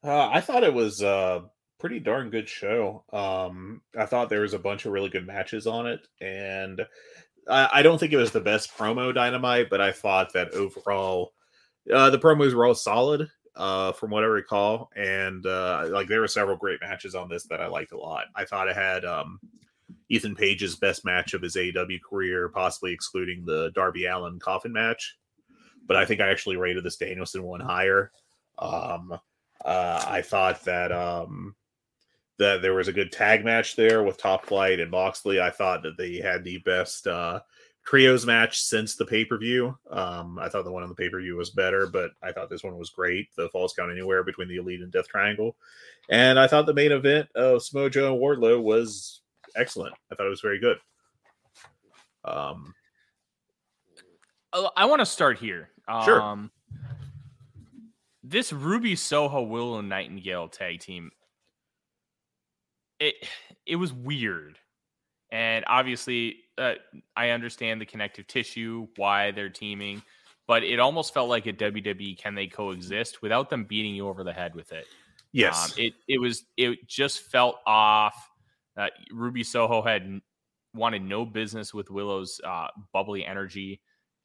Uh, I thought it was a pretty darn good show. Um, I thought there was a bunch of really good matches on it, and I, I don't think it was the best promo Dynamite, but I thought that overall, uh, the promos were all solid. Uh, from what I recall, and uh, like there were several great matches on this that I liked a lot. I thought it had um, Ethan Page's best match of his AEW career, possibly excluding the Darby Allin coffin match. But I think I actually rated this Danielson one higher. Um, uh, I thought that um, that there was a good tag match there with Top Flight and Moxley. I thought that they had the best uh, trios match since the pay per view. Um, I thought the one on the pay per view was better, but I thought this one was great. The Falls Count Anywhere between the Elite and Death Triangle, and I thought the main event of Samoa Joe and Wardlow was excellent. I thought it was very good. Um, Uh, I want to start here. Sure. Um, this Ruby Soho Willow Nightingale tag team, it it was weird, and obviously, uh, I understand the connective tissue why they're teaming, but it almost felt like a WWE can they coexist without them beating you over the head with it. yes, Um, it it was it just felt off. Uh, Ruby Soho had wanted no business with Willow's uh, bubbly energy,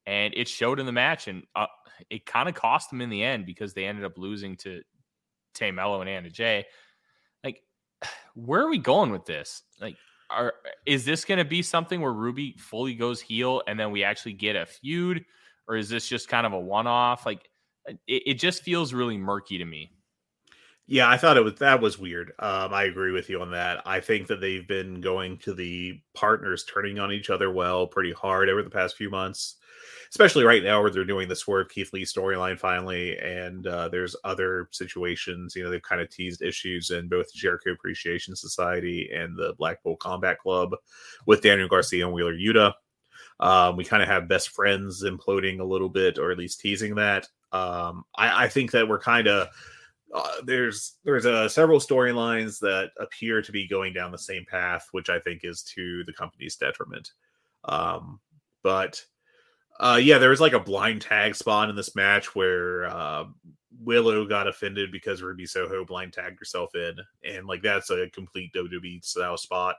and it showed in the match. And uh, it kind of cost them in the end because they ended up losing to Tay Melo and Anna Jay. Where are we going with this? Like, are is this going to be something where Ruby fully goes heel and then we actually get a feud, or is this just kind of a one off? Like, it, it just feels really murky to me. Yeah, I thought it was that was weird. Um, I agree with you on that. I think that they've been going to the partners turning on each other well pretty hard over the past few months, especially right now where they're doing the Swerve Keith Lee storyline finally, and uh, there's other situations. You know, they've kind of teased issues in both Jericho Appreciation Society and the Blackpool Combat Club with Daniel Garcia and Wheeler Yuta. Um, we kind of have best friends imploding a little bit, or at least teasing that. Um, I, I think that we're kind of uh, there's there's uh, several storylines that appear to be going down the same path, which I think is to the company's detriment. Um, but uh, yeah, there was like a blind tag spot in this match where uh, Willow got offended because Ruby Soho blind tagged herself in, and like that's a complete WWE style spot,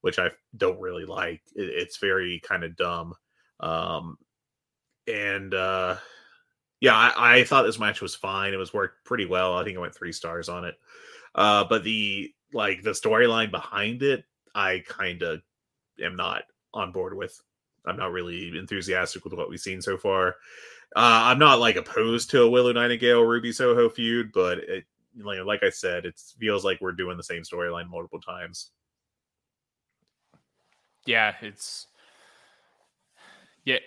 which I don't really like. It, it's very kind of dumb. Um, and uh, yeah, I, I thought this match was fine. It was worked pretty well. I think I went three stars on it. Uh, but the like the storyline behind it, I kind of am not on board with. I'm not really enthusiastic with what we've seen so far. Uh, I'm not like opposed to a Willow Nightingale Ruby Soho feud, but it, like, I said, it feels like we're doing the same storyline multiple times. Yeah, it's yeah.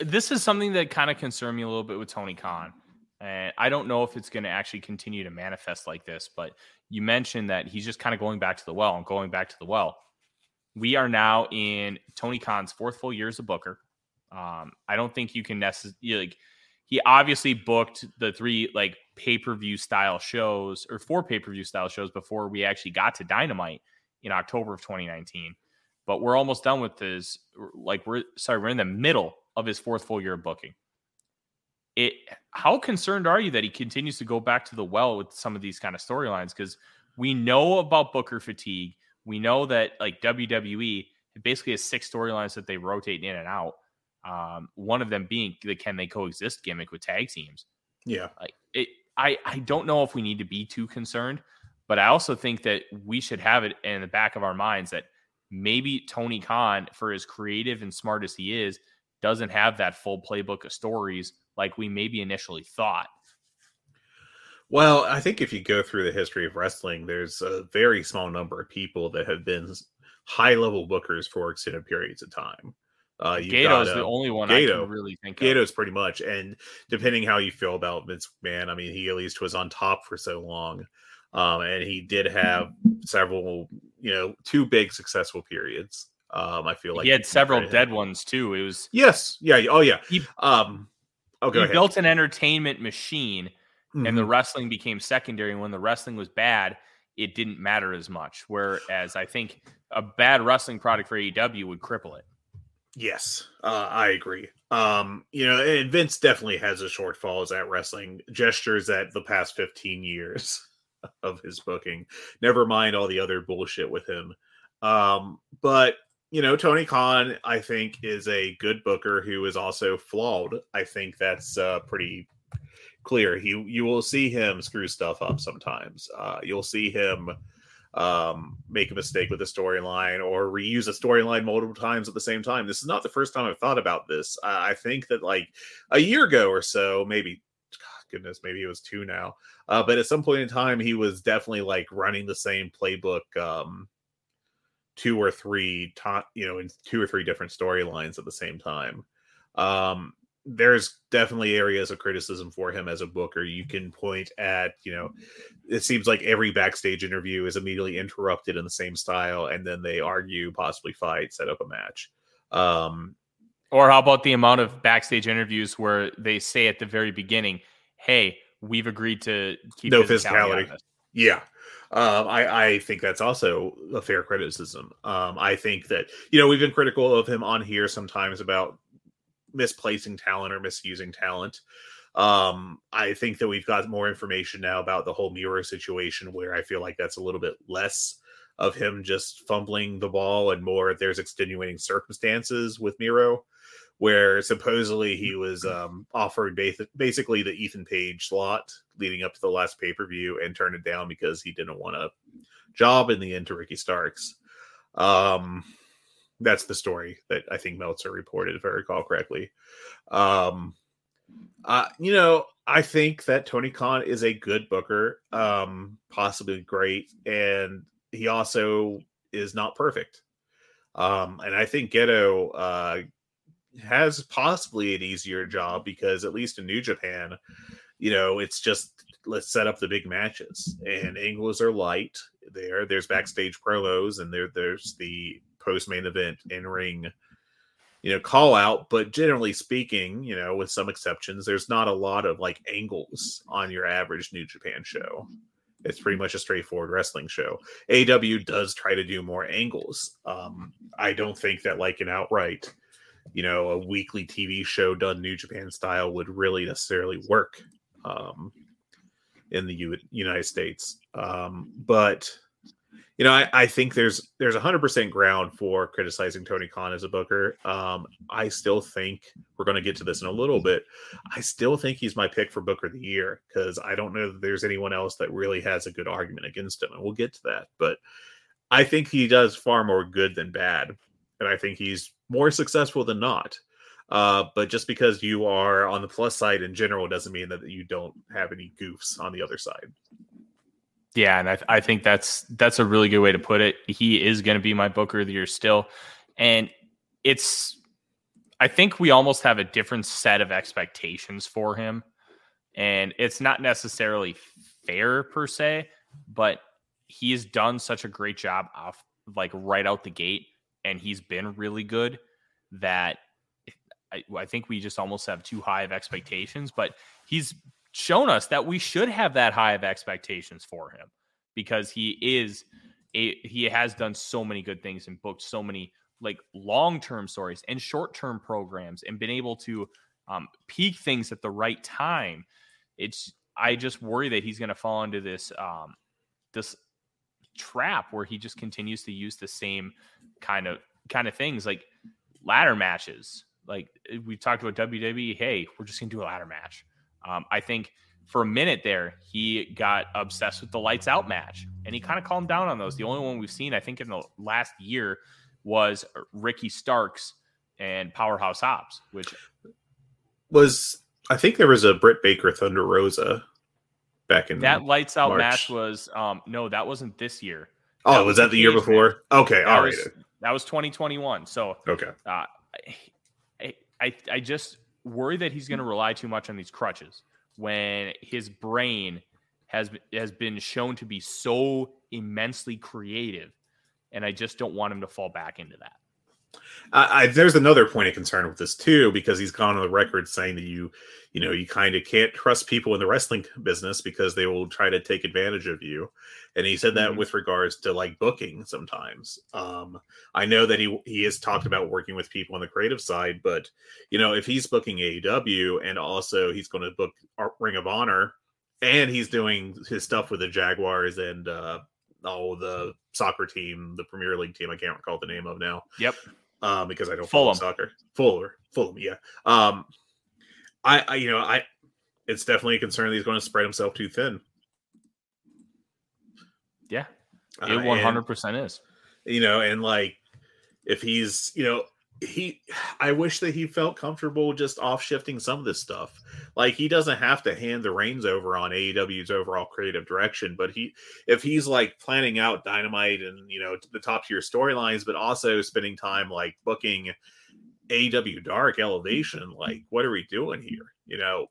This is something that kind of concerned me a little bit with Tony Khan. And I don't know if it's going to actually continue to manifest like this, but you mentioned that he's just kind of going back to the well and going back to the well. We are now in Tony Khan's fourth full year as a booker. Um, I don't think you can necessarily like he obviously booked the three like pay-per-view style shows or four pay-per-view style shows before we actually got to Dynamite in October of 2019. But we're almost done with this. Like we're sorry, we're in the middle of his fourth full year of booking. It how concerned are you that he continues to go back to the well with some of these kind of storylines? Because we know about Booker fatigue. We know that like WWE basically has six storylines that they rotate in and out. Um, one of them being the can they coexist gimmick with tag teams. Yeah. Like it I I don't know if we need to be too concerned, but I also think that we should have it in the back of our minds that maybe Tony Khan, for as creative and smart as he is, doesn't have that full playbook of stories like we maybe initially thought. Well, I think if you go through the history of wrestling, there's a very small number of people that have been high level bookers for extended periods of time. Uh, got, uh, the only one Gedo, I can really think of. Gedo's pretty much, and depending how you feel about Vince McMahon, I mean, he at least was on top for so long, um, and he did have several, you know, two big successful periods. Um, I feel like he had several dead ones too. It was yes, yeah, oh yeah. He, um, oh, he ahead. built an entertainment machine, mm-hmm. and the mm-hmm. wrestling became secondary. And when the wrestling was bad, it didn't matter as much. Whereas I think a bad wrestling product for AEW would cripple it. Yes, uh, I agree. Um, you know, and Vince definitely has a shortfalls at wrestling gestures at the past 15 years of his booking. Never mind all the other bullshit with him. Um, but you know, Tony Khan, I think, is a good booker who is also flawed. I think that's uh, pretty clear. He, you will see him screw stuff up sometimes. Uh, you'll see him um, make a mistake with a storyline or reuse a storyline multiple times at the same time. This is not the first time I've thought about this. Uh, I think that like a year ago or so, maybe goodness, maybe it was two now. Uh, but at some point in time, he was definitely like running the same playbook, um, two or three, to- you know, in two or three different storylines at the same time. Um, there's definitely areas of criticism for him as a booker. You can point at, you know, it seems like every backstage interview is immediately interrupted in the same style, and then they argue, possibly fight, set up a match. Um, or how about the amount of backstage interviews where they say at the very beginning, "Hey, we've agreed to keep no physicality." physicality. Yeah, um, I, I think that's also a fair criticism. Um, I think that you know we've been critical of him on here sometimes about misplacing talent or misusing talent. Um, I think that we've got more information now about the whole Miro situation where I feel like that's a little bit less of him just fumbling the ball and more there's extenuating circumstances with Miro where supposedly he was um, offered basically the Ethan Page slot leading up to the last pay per view and turned it down because he didn't want a job in the end to Ricky Starks. Um, that's the story that I think Meltzer reported, if I recall correctly. Um, uh, you know, I think that Tony Khan is a good booker, um, possibly great, and he also is not perfect. Um, and I think Gedo uh, has possibly an easier job because at least in New Japan, you know, it's just let's set up the big matches, and angles are light. There, there's backstage promos, and there, there's the post main event in ring, you know, call out. But generally speaking, you know, with some exceptions, there's not a lot of like angles on your average New Japan show. It's pretty much a straightforward wrestling show. AW does try to do more angles. Um, I don't think that like an outright, you know, a weekly TV show done New Japan style would really necessarily work um, in the U- United States. Um, but you know, I, I think there's there's hundred percent ground for criticizing Tony Khan as a booker. Um, I still think we're going to get to this in a little bit. I still think he's my pick for Booker of the Year because I don't know that there's anyone else that really has a good argument against him, and we'll get to that. But I think he does far more good than bad, and I think he's more successful than not. Uh, but just because you are on the plus side in general doesn't mean that you don't have any goofs on the other side. Yeah, and I, I think that's that's a really good way to put it. He is going to be my Booker of the Year still, and it's. I think we almost have a different set of expectations for him, and it's not necessarily fair per se, but he has done such a great job off like right out the gate, and he's been really good that I, I think we just almost have too high of expectations. But he's shown us that we should have that high of expectations for him because he is a he has done so many good things and booked so many like long-term stories and short-term programs and been able to um, peak things at the right time. It's i just worry that he's going to fall into this um, this trap where he just continues to use the same kind of kind of things like ladder matches. Like we talked about wwe hey we're just going to do a ladder match um, I think for a minute there, he got obsessed with the lights out match and he kind of calmed down on those. The only one we've seen, I think, in the last year was Ricky Starks and Powerhouse Hobbs, which was, I think there was a Britt Baker Thunder Rosa back in that lights out March. match was, um, no, that wasn't this year. Oh, that was, was that the year before? Match. Okay. That all was, right. That was 2021. So, okay. Uh, I, I, I just, worry that he's going to rely too much on these crutches when his brain has has been shown to be so immensely creative, and I just don't want him to fall back into that. I, there's another point of concern with this too, because he's gone on the record saying that you, you know, you kind of can't trust people in the wrestling business because they will try to take advantage of you. And he said that mm-hmm. with regards to like booking sometimes. Um, I know that he he has talked about working with people on the creative side, but you know, if he's booking AEW and also he's going to book Ring of Honor and he's doing his stuff with the Jaguars and uh, oh the soccer team, the Premier League team, I can't recall the name of now. Yep um, because I don't follow soccer. Fuller, Fulham, yeah. Um, I, I, you know, I, it's definitely a concern that he's going to spread himself too thin. Yeah, it one hundred percent is. You know, and like if he's, you know, he I wish that he felt comfortable just off shifting some of this stuff. Like he doesn't have to hand the reins over on AEW's overall creative direction, but he if he's like planning out dynamite and you know the top tier storylines, but also spending time like booking AEW Dark Elevation, like what are we doing here? You know,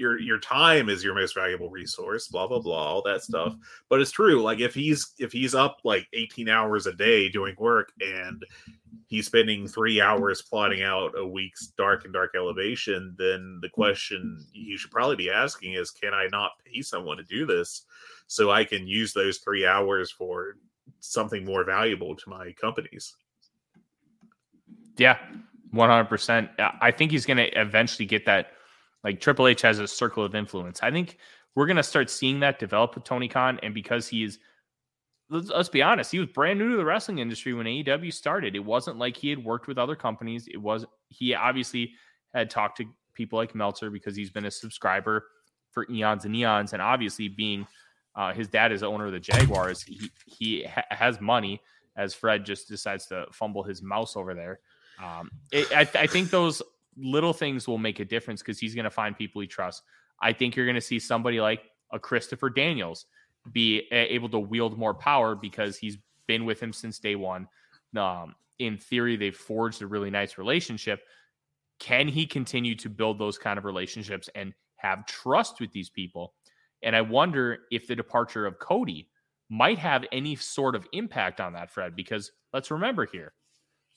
your your time is your most valuable resource blah blah blah all that stuff mm-hmm. but it's true like if he's if he's up like 18 hours a day doing work and he's spending three hours plotting out a week's dark and dark elevation then the question you should probably be asking is can i not pay someone to do this so i can use those three hours for something more valuable to my companies yeah 100% i think he's going to eventually get that like Triple H has a circle of influence. I think we're going to start seeing that develop with Tony Khan. And because he's, let's, let's, be honest, he was brand new to the wrestling industry when AEW started. It wasn't like he had worked with other companies. It was, he obviously had talked to people like Meltzer because he's been a subscriber for eons and eons. And obviously, being uh, his dad is owner of the Jaguars, he, he ha- has money as Fred just decides to fumble his mouse over there. Um, it, I, I think those little things will make a difference because he's going to find people he trusts. I think you're going to see somebody like a Christopher Daniels be able to wield more power because he's been with him since day one. Um, in theory, they've forged a really nice relationship. Can he continue to build those kind of relationships and have trust with these people? And I wonder if the departure of Cody might have any sort of impact on that, Fred, because let's remember here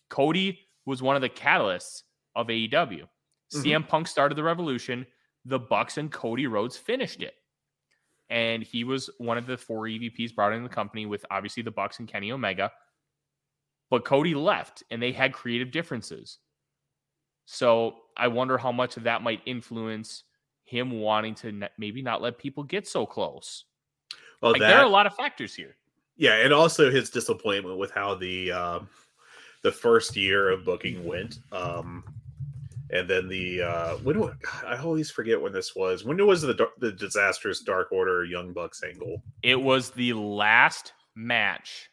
Cody was one of the catalysts of AEW. Mm-hmm. CM Punk started the revolution. The Bucks and Cody Rhodes finished it. And he was one of the four EVPs brought in the company with obviously the Bucks and Kenny Omega. But Cody left and they had creative differences. So I wonder how much of that might influence him wanting to maybe not let people get so close. Well, like, that, there are a lot of factors here. yeah, and also his disappointment with how the um, the first year of booking went. Um, and then the uh, when do I always forget when this was. When was the the disastrous Dark Order Young Bucks angle? It was the last match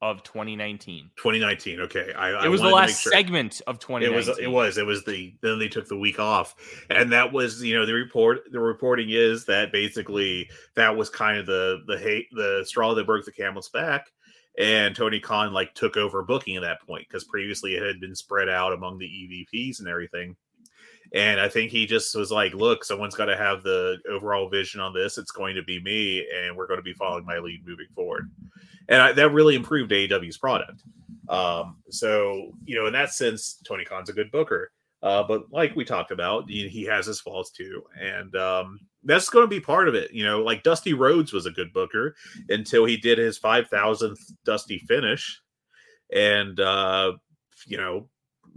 of 2019. 2019. Okay, I, it was the last sure. segment of 2019. It was. It was. It was the. Then they took the week off, and that was you know the report. The reporting is that basically that was kind of the the hate the straw that broke the camel's back and Tony Khan like took over booking at that point because previously it had been spread out among the EVPs and everything. And I think he just was like, "Look, someone's got to have the overall vision on this. It's going to be me, and we're going to be following my lead moving forward." And I, that really improved AEW's product. Um, so you know, in that sense, Tony Khan's a good booker. Uh, but like we talked about, he, he has his faults too, and um, that's going to be part of it. You know, like Dusty Rhodes was a good booker until he did his 5,000th Dusty finish and, uh, you know,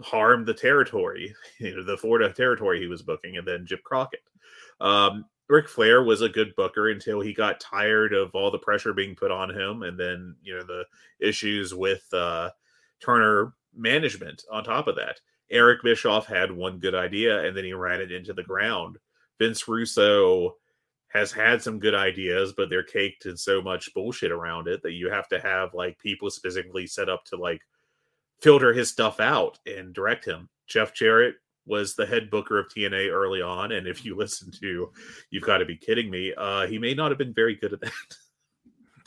harmed the territory, you know, the Florida territory he was booking, and then Jim Crockett. Um, Ric Flair was a good booker until he got tired of all the pressure being put on him, and then, you know, the issues with uh, Turner management on top of that. Eric Bischoff had one good idea, and then he ran it into the ground Vince Russo has had some good ideas, but they're caked in so much bullshit around it that you have to have like people specifically set up to like filter his stuff out and direct him. Jeff Jarrett was the head booker of TNA early on, and if you listen to, you've got to be kidding me. Uh, he may not have been very good at that.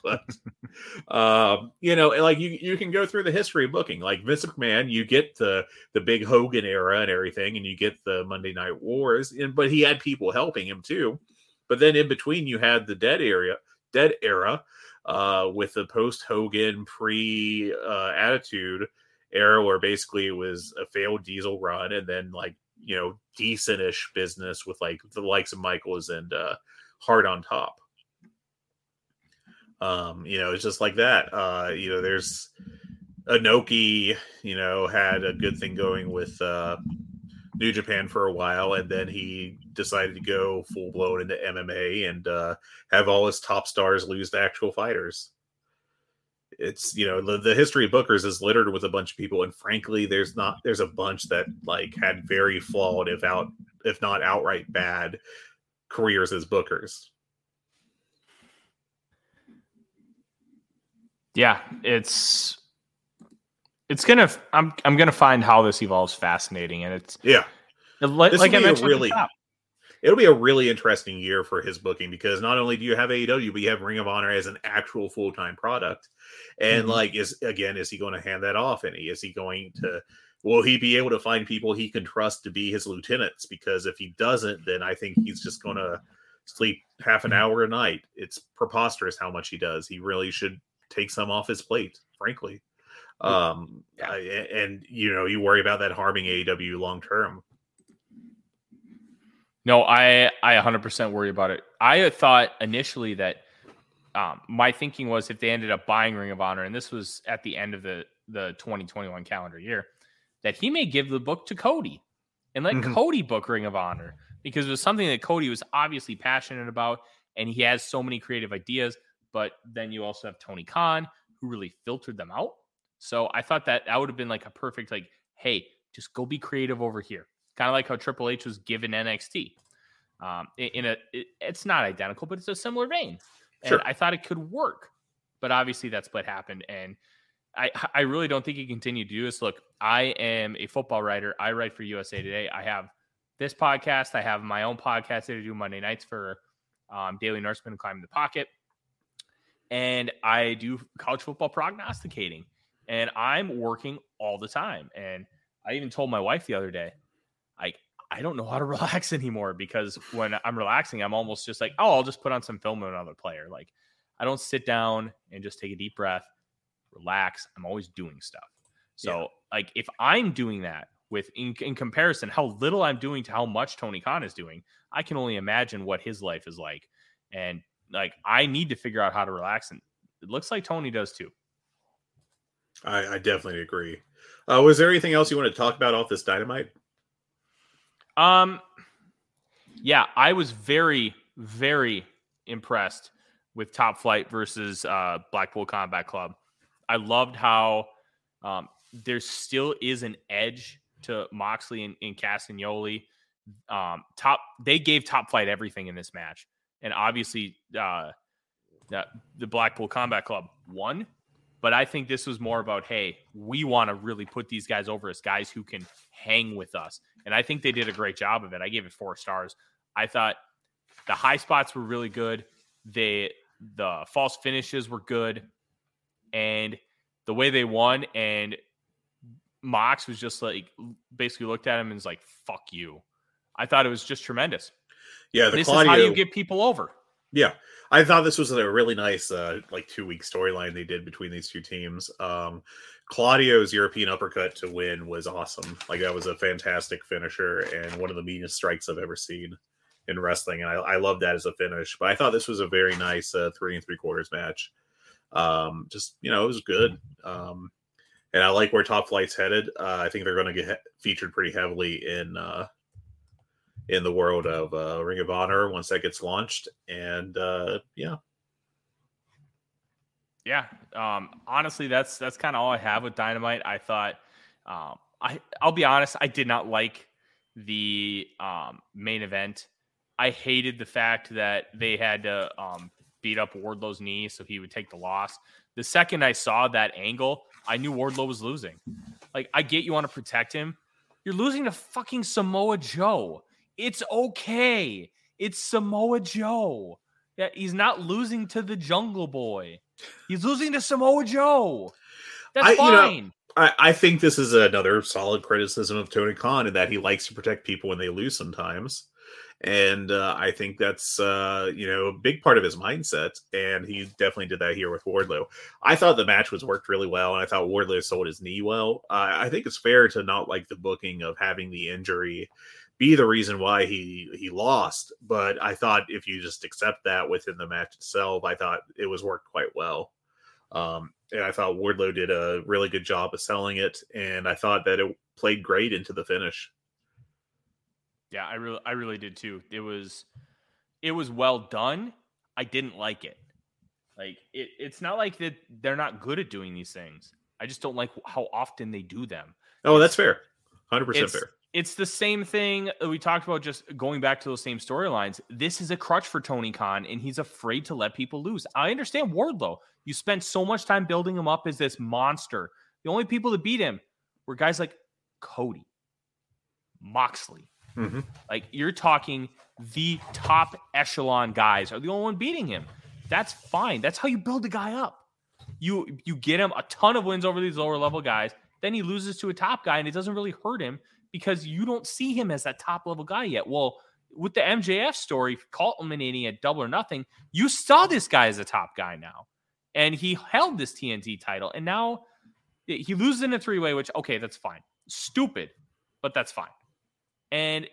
But um, you know, like you you can go through the history of booking. Like Vince McMahon, you get the the big Hogan era and everything, and you get the Monday Night Wars, and but he had people helping him too. But then in between, you had the dead area, dead era, uh, with the post Hogan pre uh, Attitude era, where basically it was a failed Diesel run, and then like you know decentish business with like the likes of Michaels and uh, Hart on top. Um, you know, it's just like that. Uh, you know, there's Inoki, you know, had a good thing going with uh, New Japan for a while, and then he decided to go full blown into MMA and uh, have all his top stars lose to actual fighters. It's you know the, the history of bookers is littered with a bunch of people, and frankly, there's not there's a bunch that like had very flawed, if out if not outright bad, careers as bookers. Yeah, it's it's gonna. I'm I'm gonna find how this evolves fascinating, and it's yeah. Like, like I mentioned, really, it'll be a really interesting year for his booking because not only do you have AEW, but you have Ring of Honor as an actual full time product, and mm-hmm. like is again, is he going to hand that off? Any is he going to? Will he be able to find people he can trust to be his lieutenants? Because if he doesn't, then I think he's just going to sleep half an mm-hmm. hour a night. It's preposterous how much he does. He really should take some off his plate, frankly. Um, yeah. and you know, you worry about that harming AEW long term. No, I I 100% worry about it. I thought initially that um, my thinking was if they ended up buying Ring of Honor, and this was at the end of the the 2021 calendar year, that he may give the book to Cody and let mm-hmm. Cody book Ring of Honor because it was something that Cody was obviously passionate about, and he has so many creative ideas. But then you also have Tony Khan, who really filtered them out. So I thought that that would have been like a perfect, like, hey, just go be creative over here. Kind of like how Triple H was given NXT. Um, in, a, it, it's not identical, but it's a similar vein. And sure. I thought it could work, but obviously that split happened, and I I really don't think he continued to do this. Look, I am a football writer. I write for USA Today. I have this podcast. I have my own podcast that I do Monday nights for um, Daily Norseman and Climbing the Pocket and I do college football prognosticating, and I'm working all the time. And I even told my wife the other day, like, I don't know how to relax anymore because when I'm relaxing, I'm almost just like, oh, I'll just put on some film of another player. Like, I don't sit down and just take a deep breath, relax. I'm always doing stuff. So, yeah. like, if I'm doing that with in, in comparison, how little I'm doing to how much Tony Khan is doing, I can only imagine what his life is like. And like I need to figure out how to relax, and it looks like Tony does too. I, I definitely agree. Uh, was there anything else you want to talk about off this dynamite? Um, yeah, I was very, very impressed with Top Flight versus uh, Blackpool Combat Club. I loved how um, there still is an edge to Moxley and, and Castagnoli. Um, top, they gave Top Flight everything in this match, and obviously, uh, the, Blackpool Combat Club won. But I think this was more about, hey, we want to really put these guys over as guys who can hang with us, and I think they did a great job of it. I gave it four stars. I thought the high spots were really good. They the false finishes were good, and the way they won and Mox was just like basically looked at him and was like, "Fuck you." I thought it was just tremendous. Yeah, the this Claudio, is how you get people over. Yeah, I thought this was a really nice, uh, like two week storyline they did between these two teams. Um, Claudio's European uppercut to win was awesome. Like that was a fantastic finisher and one of the meanest strikes I've ever seen in wrestling, and I, I love that as a finish. But I thought this was a very nice uh, three and three quarters match. Um, just you know, it was good. Um, and I like where Top Flight's headed. Uh, I think they're going to get featured pretty heavily in uh, in the world of uh, Ring of Honor once that gets launched. And uh, yeah, Yeah. Um, honestly, that's that's kind of all I have with Dynamite. I thought um, I I'll be honest, I did not like the um, main event. I hated the fact that they had to um, beat up Wardlow's knee so he would take the loss. The second I saw that angle, I knew Wardlow was losing. Like, I get you want to protect him. You're losing to fucking Samoa Joe. It's okay. It's Samoa Joe. Yeah, he's not losing to the Jungle Boy. He's losing to Samoa Joe. That's I- you know, fine. I, I think this is another solid criticism of Tony Khan in that he likes to protect people when they lose sometimes. And uh, I think that's uh, you know a big part of his mindset, and he definitely did that here with Wardlow. I thought the match was worked really well, and I thought Wardlow sold his knee well. Uh, I think it's fair to not like the booking of having the injury be the reason why he he lost, but I thought if you just accept that within the match itself, I thought it was worked quite well. Um, and I thought Wardlow did a really good job of selling it, and I thought that it played great into the finish. Yeah, I really I really did too. It was it was well done. I didn't like it. Like it, it's not like that they're not good at doing these things. I just don't like how often they do them. Oh, that's fair, hundred percent fair. It's the same thing we talked about just going back to those same storylines. This is a crutch for Tony Khan, and he's afraid to let people lose. I understand Wardlow. You spent so much time building him up as this monster. The only people that beat him were guys like Cody, Moxley. Mhm. Like you're talking the top echelon guys are the only one beating him. That's fine. That's how you build a guy up. You you get him a ton of wins over these lower level guys, then he loses to a top guy and it doesn't really hurt him because you don't see him as that top level guy yet. Well, with the MJF story, culminating at double or nothing, you saw this guy as a top guy now. And he held this TNT title. And now he loses in a three way, which, okay, that's fine. Stupid, but that's fine. And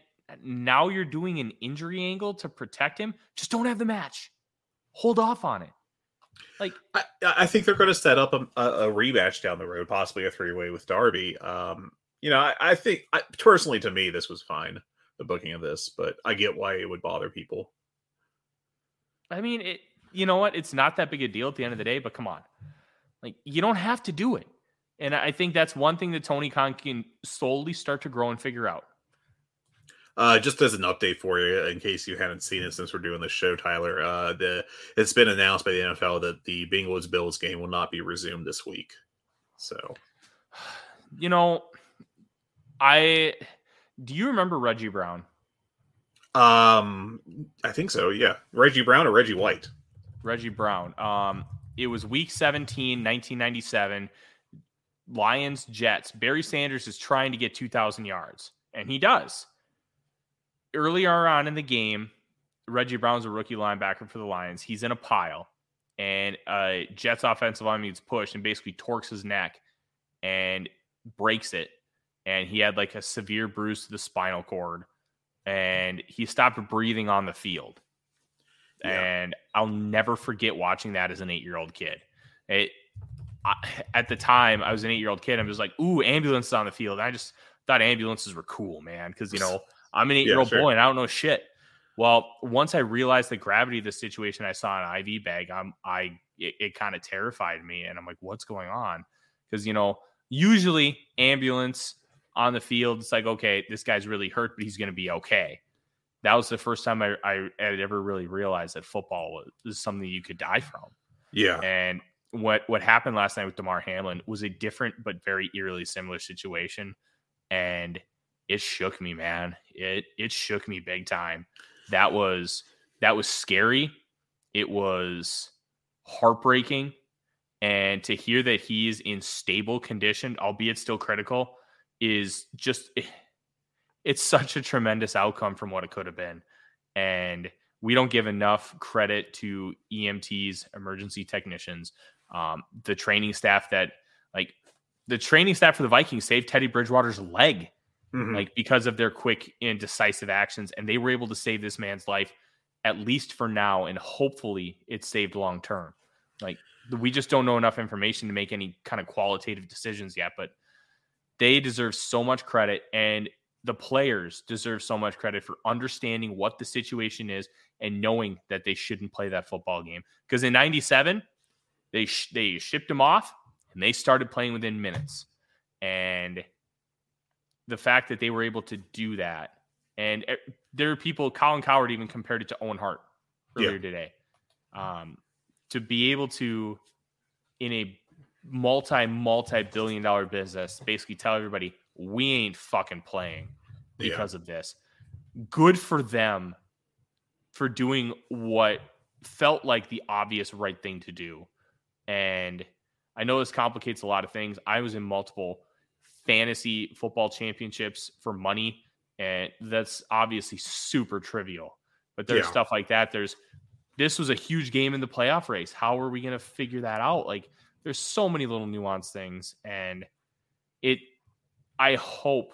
now you're doing an injury angle to protect him. Just don't have the match. Hold off on it. Like, I, I think they're going to set up a, a, rematch down the road, possibly a three way with Darby. Um, you know, I, I think I, personally, to me, this was fine the booking of this, but I get why it would bother people. I mean, it. You know what? It's not that big a deal at the end of the day. But come on, like you don't have to do it. And I think that's one thing that Tony Khan can slowly start to grow and figure out. Uh, just as an update for you, in case you hadn't seen it since we're doing the show, Tyler, uh, the it's been announced by the NFL that the Bengals Bills game will not be resumed this week. So You know, I do you remember Reggie Brown? Um, I think so. Yeah, Reggie Brown or Reggie White. Reggie Brown. Um, it was week 17, 1997. Lions, Jets. Barry Sanders is trying to get 2,000 yards, and he does. Earlier on in the game, Reggie Brown's a rookie linebacker for the Lions. He's in a pile, and uh, Jets offensive lineman gets pushed and basically torques his neck and breaks it. And he had like a severe bruise to the spinal cord, and he stopped breathing on the field Yeah. and I'll never forget watching that as an eight year old kid. It I, at the time I was an eight year old kid. I'm just like, ooh, ambulances on the field. And I just thought ambulances were cool, man, because you know I'm an eight year old boy and I don't know shit. Well, once I realized the gravity of the situation, I saw an IV bag. I'm I it, it kind of terrified me, and I'm like, what's going on? Because you know, usually ambulance on the field, it's like, okay, this guy's really hurt, but he's going to be okay. That was the first time I, I had ever really realized that football was, was something you could die from. Yeah. And what what happened last night with Damar Hamlin was a different but very eerily similar situation, and it shook me, man. It it shook me big time. That was that was scary. It was heartbreaking, and to hear that he's in stable condition, albeit still critical, is just it's such a tremendous outcome from what it could have been, and we don't give enough credit to EMTs, emergency technicians, um, the training staff that like the training staff for the Vikings saved Teddy Bridgewater's leg, Mhm. like because of their quick and decisive actions, and they were able to save this man's life at least for now, and hopefully it's saved long term. Like we just don't know enough information to make any kind of qualitative decisions yet, but they deserve so much credit and the players deserve so much credit for understanding what the situation is and knowing that they shouldn't play that football game. Because in 97 they sh- they shipped him off and they started playing within minutes. And the fact that they were able to do that and there are people Colin Cowherd even compared it to owen hart earlier Yeah. today. Um, to be able to in a multi multi billion dollar business basically tell everybody we ain't fucking playing Yeah. because of this. Good for them for doing what felt like the obvious right thing to do. And i know this complicates a lot of things. I was in multiple fantasy football championships for money and that's obviously super trivial. But there's Yeah. stuff like that. There's this was a huge game in the playoff race. How are we going to figure that out? Like there's so many little nuanced things and it i hope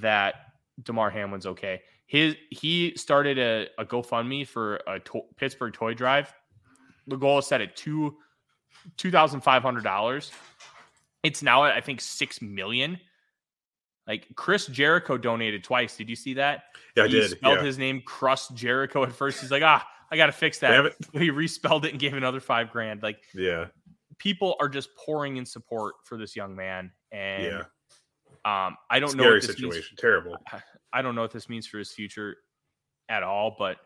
that Damar Hamlin's okay. His he started a, a gofundme for a to- pittsburgh toy drive. The goal is set at two two thousand five hundred dollars. It's now at i think six million. Like chris jericho donated twice. Did you see that? Yeah, I he did. spelled Yeah. his name crust jericho at first. He's like ah i gotta fix that. he respelled it and gave another five grand. Like Yeah. People are just pouring in support for this young man and Yeah. um i don't know what this means situation. Terrible. I don't know what this means for his future at all, but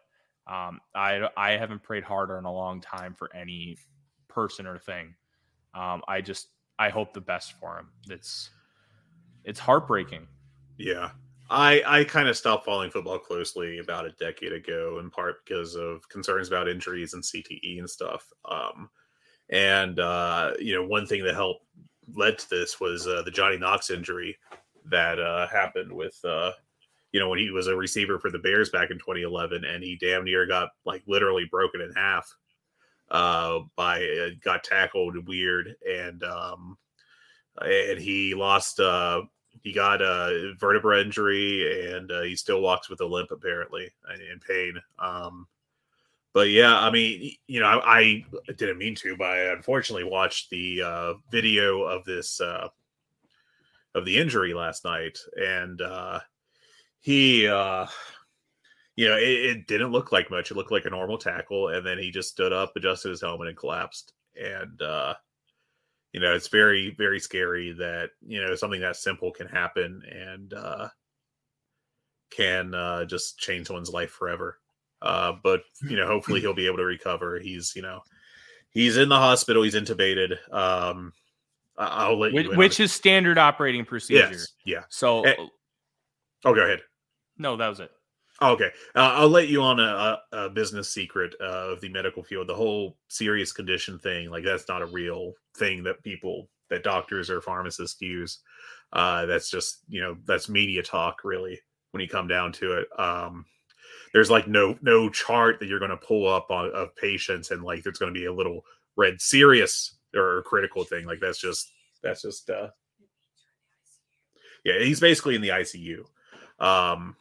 um, I I haven't prayed harder in a long time for any person or thing. Um, I just I hope the best for him. It's it's heartbreaking. Yeah. I I kind of stopped following football closely about a decade ago, in part because of concerns about injuries and CTE and stuff. Um, and uh, you know, one thing that helped led to this was uh, the Johnny Knox injury that uh, happened with uh, you know when he was a receiver for the Bears back in 2011, and he damn near got like literally broken in half uh, by uh, got tackled weird. And um, and he lost uh, he got a vertebra injury and uh, he still walks with a limp apparently in pain. Um but yeah i mean you know I, I didn't mean to but i unfortunately watched the uh video of this uh of the injury last night. And uh he uh you know it, it didn't look like much. It looked like a normal tackle. And then he just stood up adjusted his helmet and collapsed. And uh you know it's very very scary that you know something that simple can happen and uh can uh just change someone's life forever uh but you know hopefully he'll be able to recover he's you know he's in the hospital he's intubated um i'll let Which, you which is standard operating procedure. yes yeah So Eh. oh go ahead no, that was it. Okay, uh, I'll let you on a, a, a business secret uh, of the medical field. The whole serious condition thing, like that's not a real thing that people, that doctors or pharmacists use. Uh, that's just you know that's media talk, really. When you come down to it, um, there's like no no chart that you're going to pull up on of patients, and like there's going to be a little red serious or critical thing. Like that's just that's just uh, yeah, he's basically in the ICU. Um,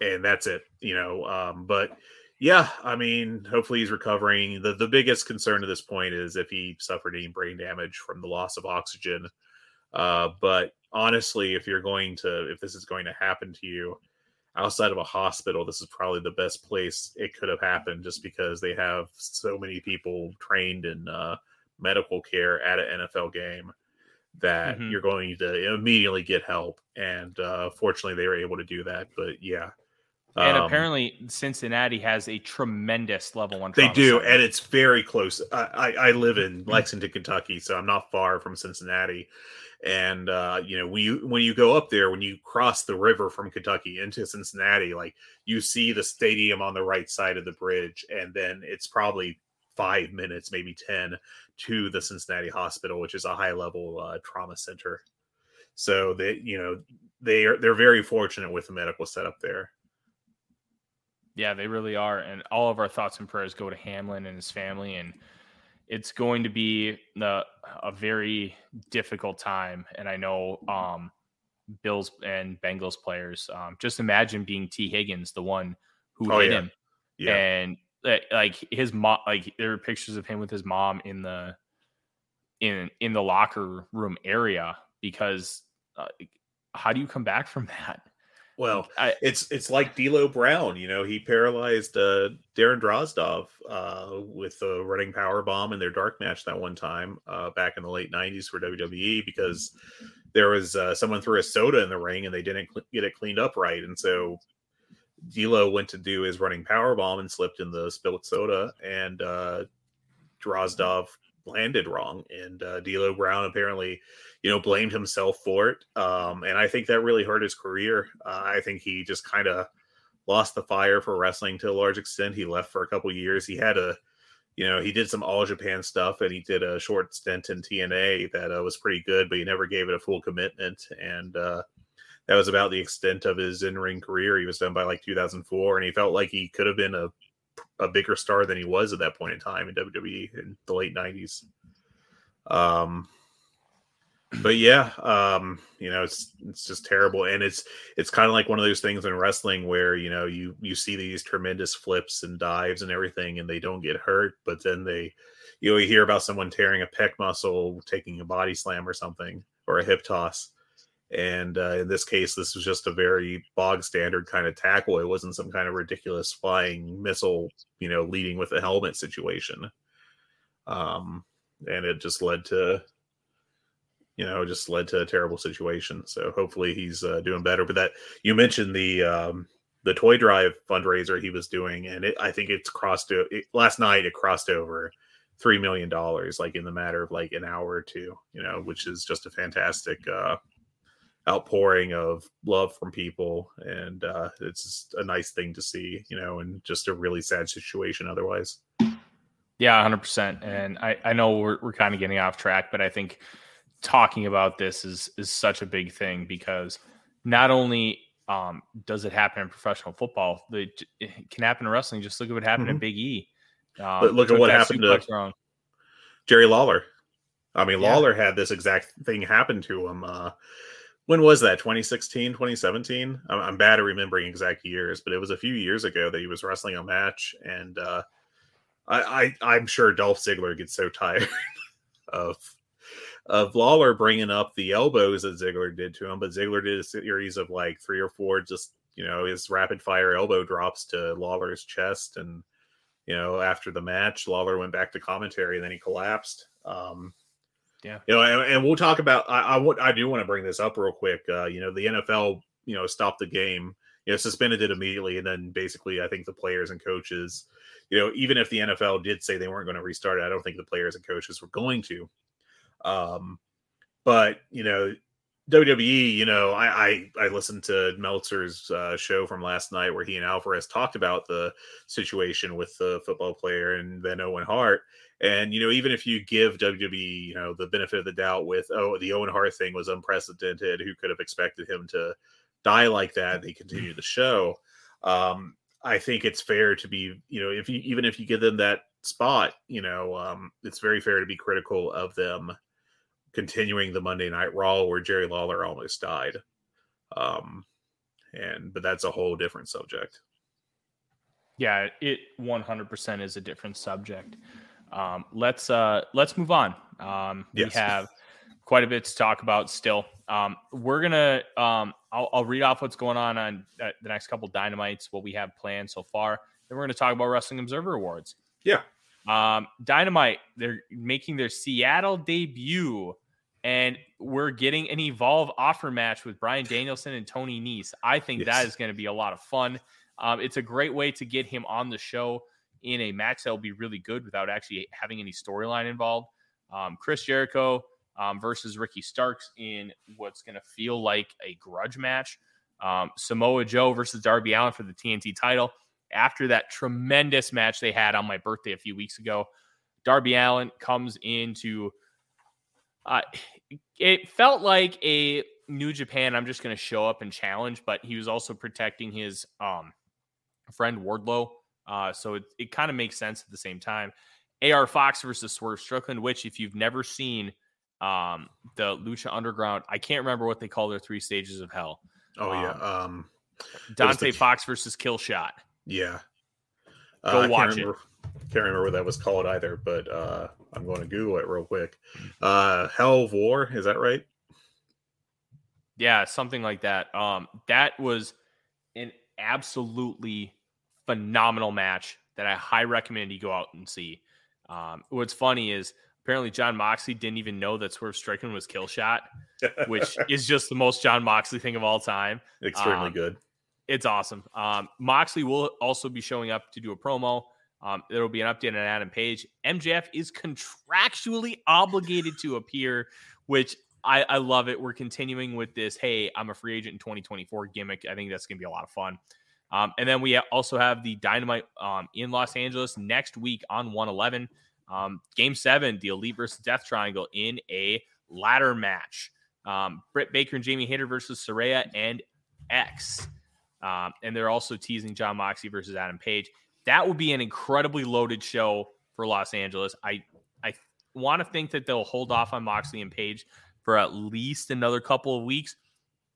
and that's it, you know. Um, but yeah, I mean, hopefully he's recovering. The the biggest concern at this point is if he suffered any brain damage from the loss of oxygen. Uh, but honestly, if you're going to if this is going to happen to you, outside of a hospital, this is probably the best place it could have happened, just because they have so many people trained in uh, medical care at an NFL game that Mhm. you're going to immediately get help. And uh, fortunately, they were able to do that. But yeah, And Um, apparently, Cincinnati has a tremendous level one. They do, center. and it's very close. I, I, I live in Lexington, Kentucky, so I'm not far from Cincinnati. And uh, you know, when you when you go up there, when you cross the river from Kentucky into Cincinnati, like you see the stadium on the right side of the bridge, and then it's probably five minutes, maybe ten, to the Cincinnati Hospital, which is a high level uh, trauma center. So they, you know, they are they're very fortunate with the medical setup there. Yeah, they really are. And all of our thoughts and prayers go to Hamlin and his family. And it's going to be the, a very difficult time. And I know um, Bills and Bengals players, um, just imagine being Tee Higgins, the one who Oh, hit yeah. him. Yeah, And uh, like his mom, like there are pictures of him with his mom in the in in the locker room area because uh, how do you come back from that? Well, I, it's it's like D'Lo Brown. You know, he paralyzed uh, Darren Drozdov uh, with a running power bomb in their dark match that one time uh, back in the late '90s for WWE because there was uh, someone threw a soda in the ring and they didn't cl- get it cleaned up right, and so D'Lo went to do his running power bomb and slipped in the spilled soda, and uh, Drozdov landed wrong, and uh, D'Lo Brown apparently you know, blamed himself for it. Um, and I think that really hurt his career. Uh, I think he just kind of lost the fire for wrestling to a large extent. He left for a couple years. He had a, you know, he did some All Japan stuff and he did a short stint in TNA that uh, was pretty good, but he never gave it a full commitment. And uh, that was about the extent of his in ring career. He was done by like 2004, and he felt like he could have been a a bigger star than he was at that point in time in WWE in the late 90s. Um, but yeah, um, you know, it's it's just terrible, and it's it's kind of like one of those things in wrestling where you know you you see these tremendous flips and dives and everything, and they don't get hurt, but then they, you know, you hear about someone tearing a pec muscle, taking a body slam or something, or a hip toss, and uh, in this case, this was just a very bog standard kind of tackle. It wasn't some kind of ridiculous flying missile, you know, leading with a helmet situation, um, and it just led to you know, just led to a terrible situation. So hopefully he's uh, doing better. But that you mentioned the um, the toy drive fundraiser he was doing, and it, I think it's crossed to it, last night. It crossed over three million dollars, like in the matter of like an hour or two. You know, which is just a fantastic uh, outpouring of love from people, and uh, it's just a nice thing to see. You know, and just a really sad situation otherwise. Yeah, hundred percent. And I, I know we're we're kind of getting off track, but I think talking about this is is such a big thing because not only um, does it happen in professional football, the, it can happen in wrestling. Just look at what happened in Mhm. Big E. Um, look at what happened to- wrong. Jerry Lawler. I mean, Yeah. Lawler had this exact thing happen to him. Uh, when was that? 2016, 2017? I'm, I'm bad at remembering exact years, but it was a few years ago that he was wrestling a match. And uh, I, I, I'm sure Dolph Ziggler gets so tired of of Lawler bringing up the elbows that Ziggler did to him, but Ziggler did a series of like three or four just you know his rapid fire elbow drops to Lawler's chest, and you know after the match, Lawler went back to commentary, and then he collapsed. Um, Yeah. you know, and, and we'll talk about. I, I I do want to bring this up real quick. Uh, you know, the NFL, you know, stopped the game, you know, suspended it immediately, and then basically, I think the players and coaches, you know, even if the NFL did say they weren't going to restart it, I don't think the players and coaches were going to. Um, but you know, WWE, you know, I I, I listened to Meltzer's uh, show from last night where he and Alvarez talked about the situation with the football player and then Owen Hart. And you know, even if you give WWE, you know, the benefit of the doubt with oh, the Owen Hart thing was unprecedented, who could have expected him to die like that? They continue the show. Um, I think it's fair to be, you know, if you even if you give them that spot, you know, um, it's very fair to be critical of them continuing the Monday Night Raw where Jerry Lawler almost died. Um, and but that's a whole different subject. Yeah, it 100% is a different subject. Um, let's uh, let's move on. Um, Yes. We have quite a bit to talk about still. Um, we're gonna um, I'll, I'll, read off what's going on on uh, the next couple dynamites, what we have planned so far. Then we're gonna talk about Wrestling Observer Awards. Yeah. Um, Dynamite, they're making their Seattle debut, and we're getting an Evolve offer match with Bryan Danielson and Tony Nese. I think yes. that is going to be a lot of fun. Um, it's a great way to get him on the show in a match that will be really good without actually having any storyline involved. Um, Chris Jericho um, versus Ricky Starks in what's going to feel like a grudge match. Um, Samoa Joe versus Darby Allin for the TNT title. After that tremendous match they had on my birthday a few weeks ago, Darby Allin comes into. Uh, it felt like a New Japan. I'm just going to show up and challenge, but he was also protecting his um, friend Wardlow. Uh, so it, it kind of makes sense at the same time. AR Fox versus Swerve Strickland, which if you've never seen um, the Lucha Underground. I can't remember what they call their three stages of hell. Oh um, yeah, um, Dante the... Fox versus Killshot. Yeah, go uh, watch can't remember, it. Can't remember what that was called either, but uh, I'm going to Google it real quick. Uh, Hell of War, is that right? Yeah, something like that. Um, that was an absolutely phenomenal match that I high recommend you go out and see. Um, what's funny is apparently Jon Moxley didn't even know that Swerve Strickland was kill shot, which is just the most Jon Moxley thing of all time. Extremely um, good. It's awesome. Um, Moxley will also be showing up to do a promo. Um, there will be an update on Adam Page. MJF is contractually obligated to appear, which I, I love it. We're continuing with this. Hey, I'm a free agent in 2024 gimmick. I think that's going to be a lot of fun. Um, and then we also have the Dynamite um, in Los Angeles next week on 111. Um, game seven, the Elite versus Death Triangle in a ladder match. Um, Britt Baker and Jamie Hayter versus Saraya and X. Um, and they're also teasing Jon Moxley versus Adam Page. That would be an incredibly loaded show for Los Angeles. I I want to think that they'll hold off on Moxley and Page for at least another couple of weeks,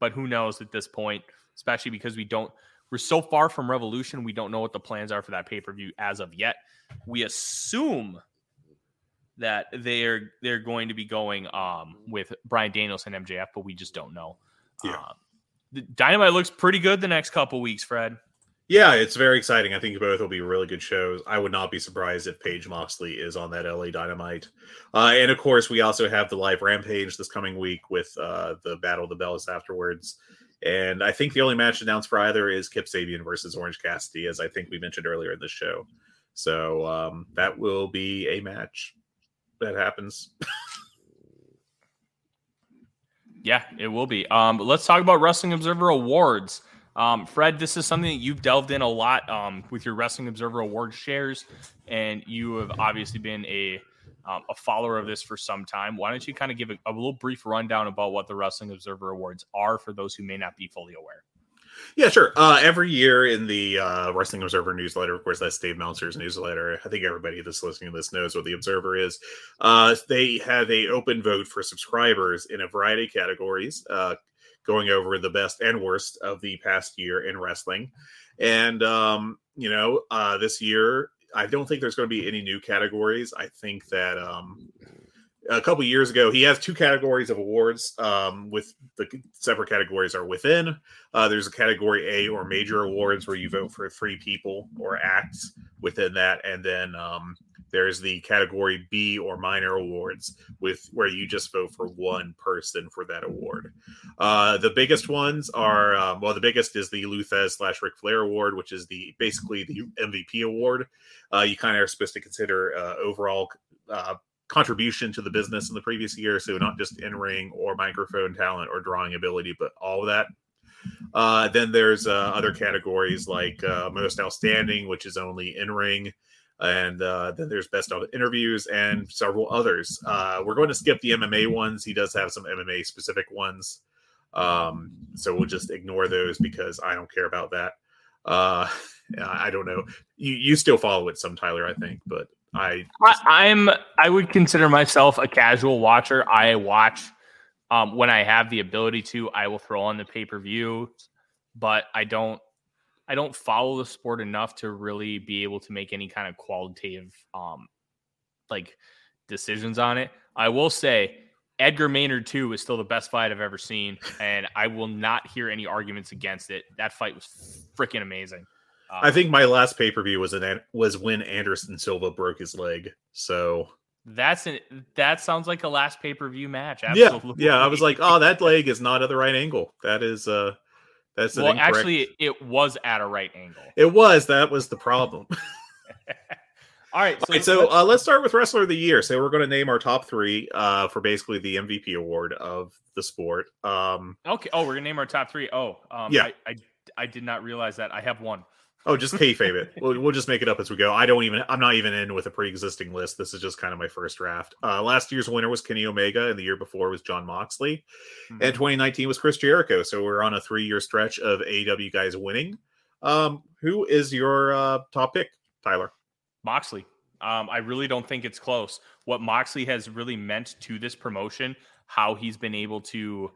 but who knows at this point, especially because we don't we're so far from Revolution, we don't know what the plans are for that pay-per-view as of yet. We assume that they're they're going to be going um, with Bryan Danielson and MJF, but we just don't know. Yeah. Um, the Dynamite looks pretty good the next couple weeks, Fred. Yeah, it's very exciting. I think both will be really good shows. I would not be surprised if Page Moxley is on that LA Dynamite. Uh, and of course, we also have the live Rampage this coming week with uh, the Battle of the Bellas afterwards. And I think the only match announced for either is Kip Sabian versus Orange Cassidy, as I think we mentioned earlier in the show. So um, that will be a match that happens. yeah, it will be. Um, let's talk about Wrestling Observer Awards. Um, Fred, this is something that you've delved in a lot um, with your Wrestling Observer Award shares, and you have obviously been a um, a follower of this for some time. Why don't you kind of give a, a little brief rundown about what the Wrestling Observer Awards are for those who may not be fully aware? Yeah, sure. Uh, every year in the uh, Wrestling Observer newsletter, of course, that's Dave Meltzer's newsletter. I think everybody that's listening to this knows what the Observer is. Uh, they have a open vote for subscribers in a variety of categories, uh, going over the best and worst of the past year in wrestling. And um, you know, uh, this year, I don't think there's going to be any new categories. I think that um, a couple years ago. He has two categories of awards. Um, with the separate categories are within. Uh, there's a category A or major awards where you vote for three people or acts within that, and then um, there's the category B or minor awards with where you just vote for one person for that award. Uh, the biggest ones are um, well, the biggest is the Lou slash Ric Flair award, which is the basically the MVP award. Uh, you kind of are supposed to consider uh, overall uh, contribution to the business in the previous year. So not just in ring or microphone talent or drawing ability, but all of that. Uh, then there's uh, other categories like uh, most outstanding, which is only in ring. And uh, then there's best of interviews and several others. Uh, we're going to skip the MMA ones. He does have some MMA specific ones. Um, so we'll just ignore those because I don't care about that. Uh, I don't know. You you still follow it some, Tyler, I think, but I, I am I would consider myself a casual watcher. I watch um, when I have the ability to. I will throw on the pay per view, but I don't I don't follow the sport enough to really be able to make any kind of qualitative um like decisions on it. I will say Edgar Maynard 2 is still the best fight I've ever seen, and I will not hear any arguments against it. That fight was freaking amazing. Um, I think my last pay per view was an was when Anderson Silva broke his leg. So that's an that sounds like a last pay per view match. Absolutely. Yeah, yeah. I was like, oh, that leg is not at the right angle. That is uh, that's well, incorrect... actually, it was at a right angle. It was. That was the problem. All right. So, so let's, uh, let's start with wrestler of the year. So we're going to name our top three uh, for basically the MVP award of the sport. Um, okay. Oh, we're gonna name our top three. Oh, um, yeah. I, I, I did not realize that. I have one. Oh, just kayfabe it. We'll, we'll just make it up as we go. I don't even. I'm not even in with a pre-existing list. This is just kind of my first draft. Uh, last year's winner was Kenny Omega, and the year before was Jon Moxley, mm-hmm. and 2019 was Chris Jericho. So we're on a three-year stretch of AW guys winning. Um, who is your uh, top pick, Tyler? Moxley. Um, I really don't think it's close. What Moxley has really meant to this promotion, how he's been able to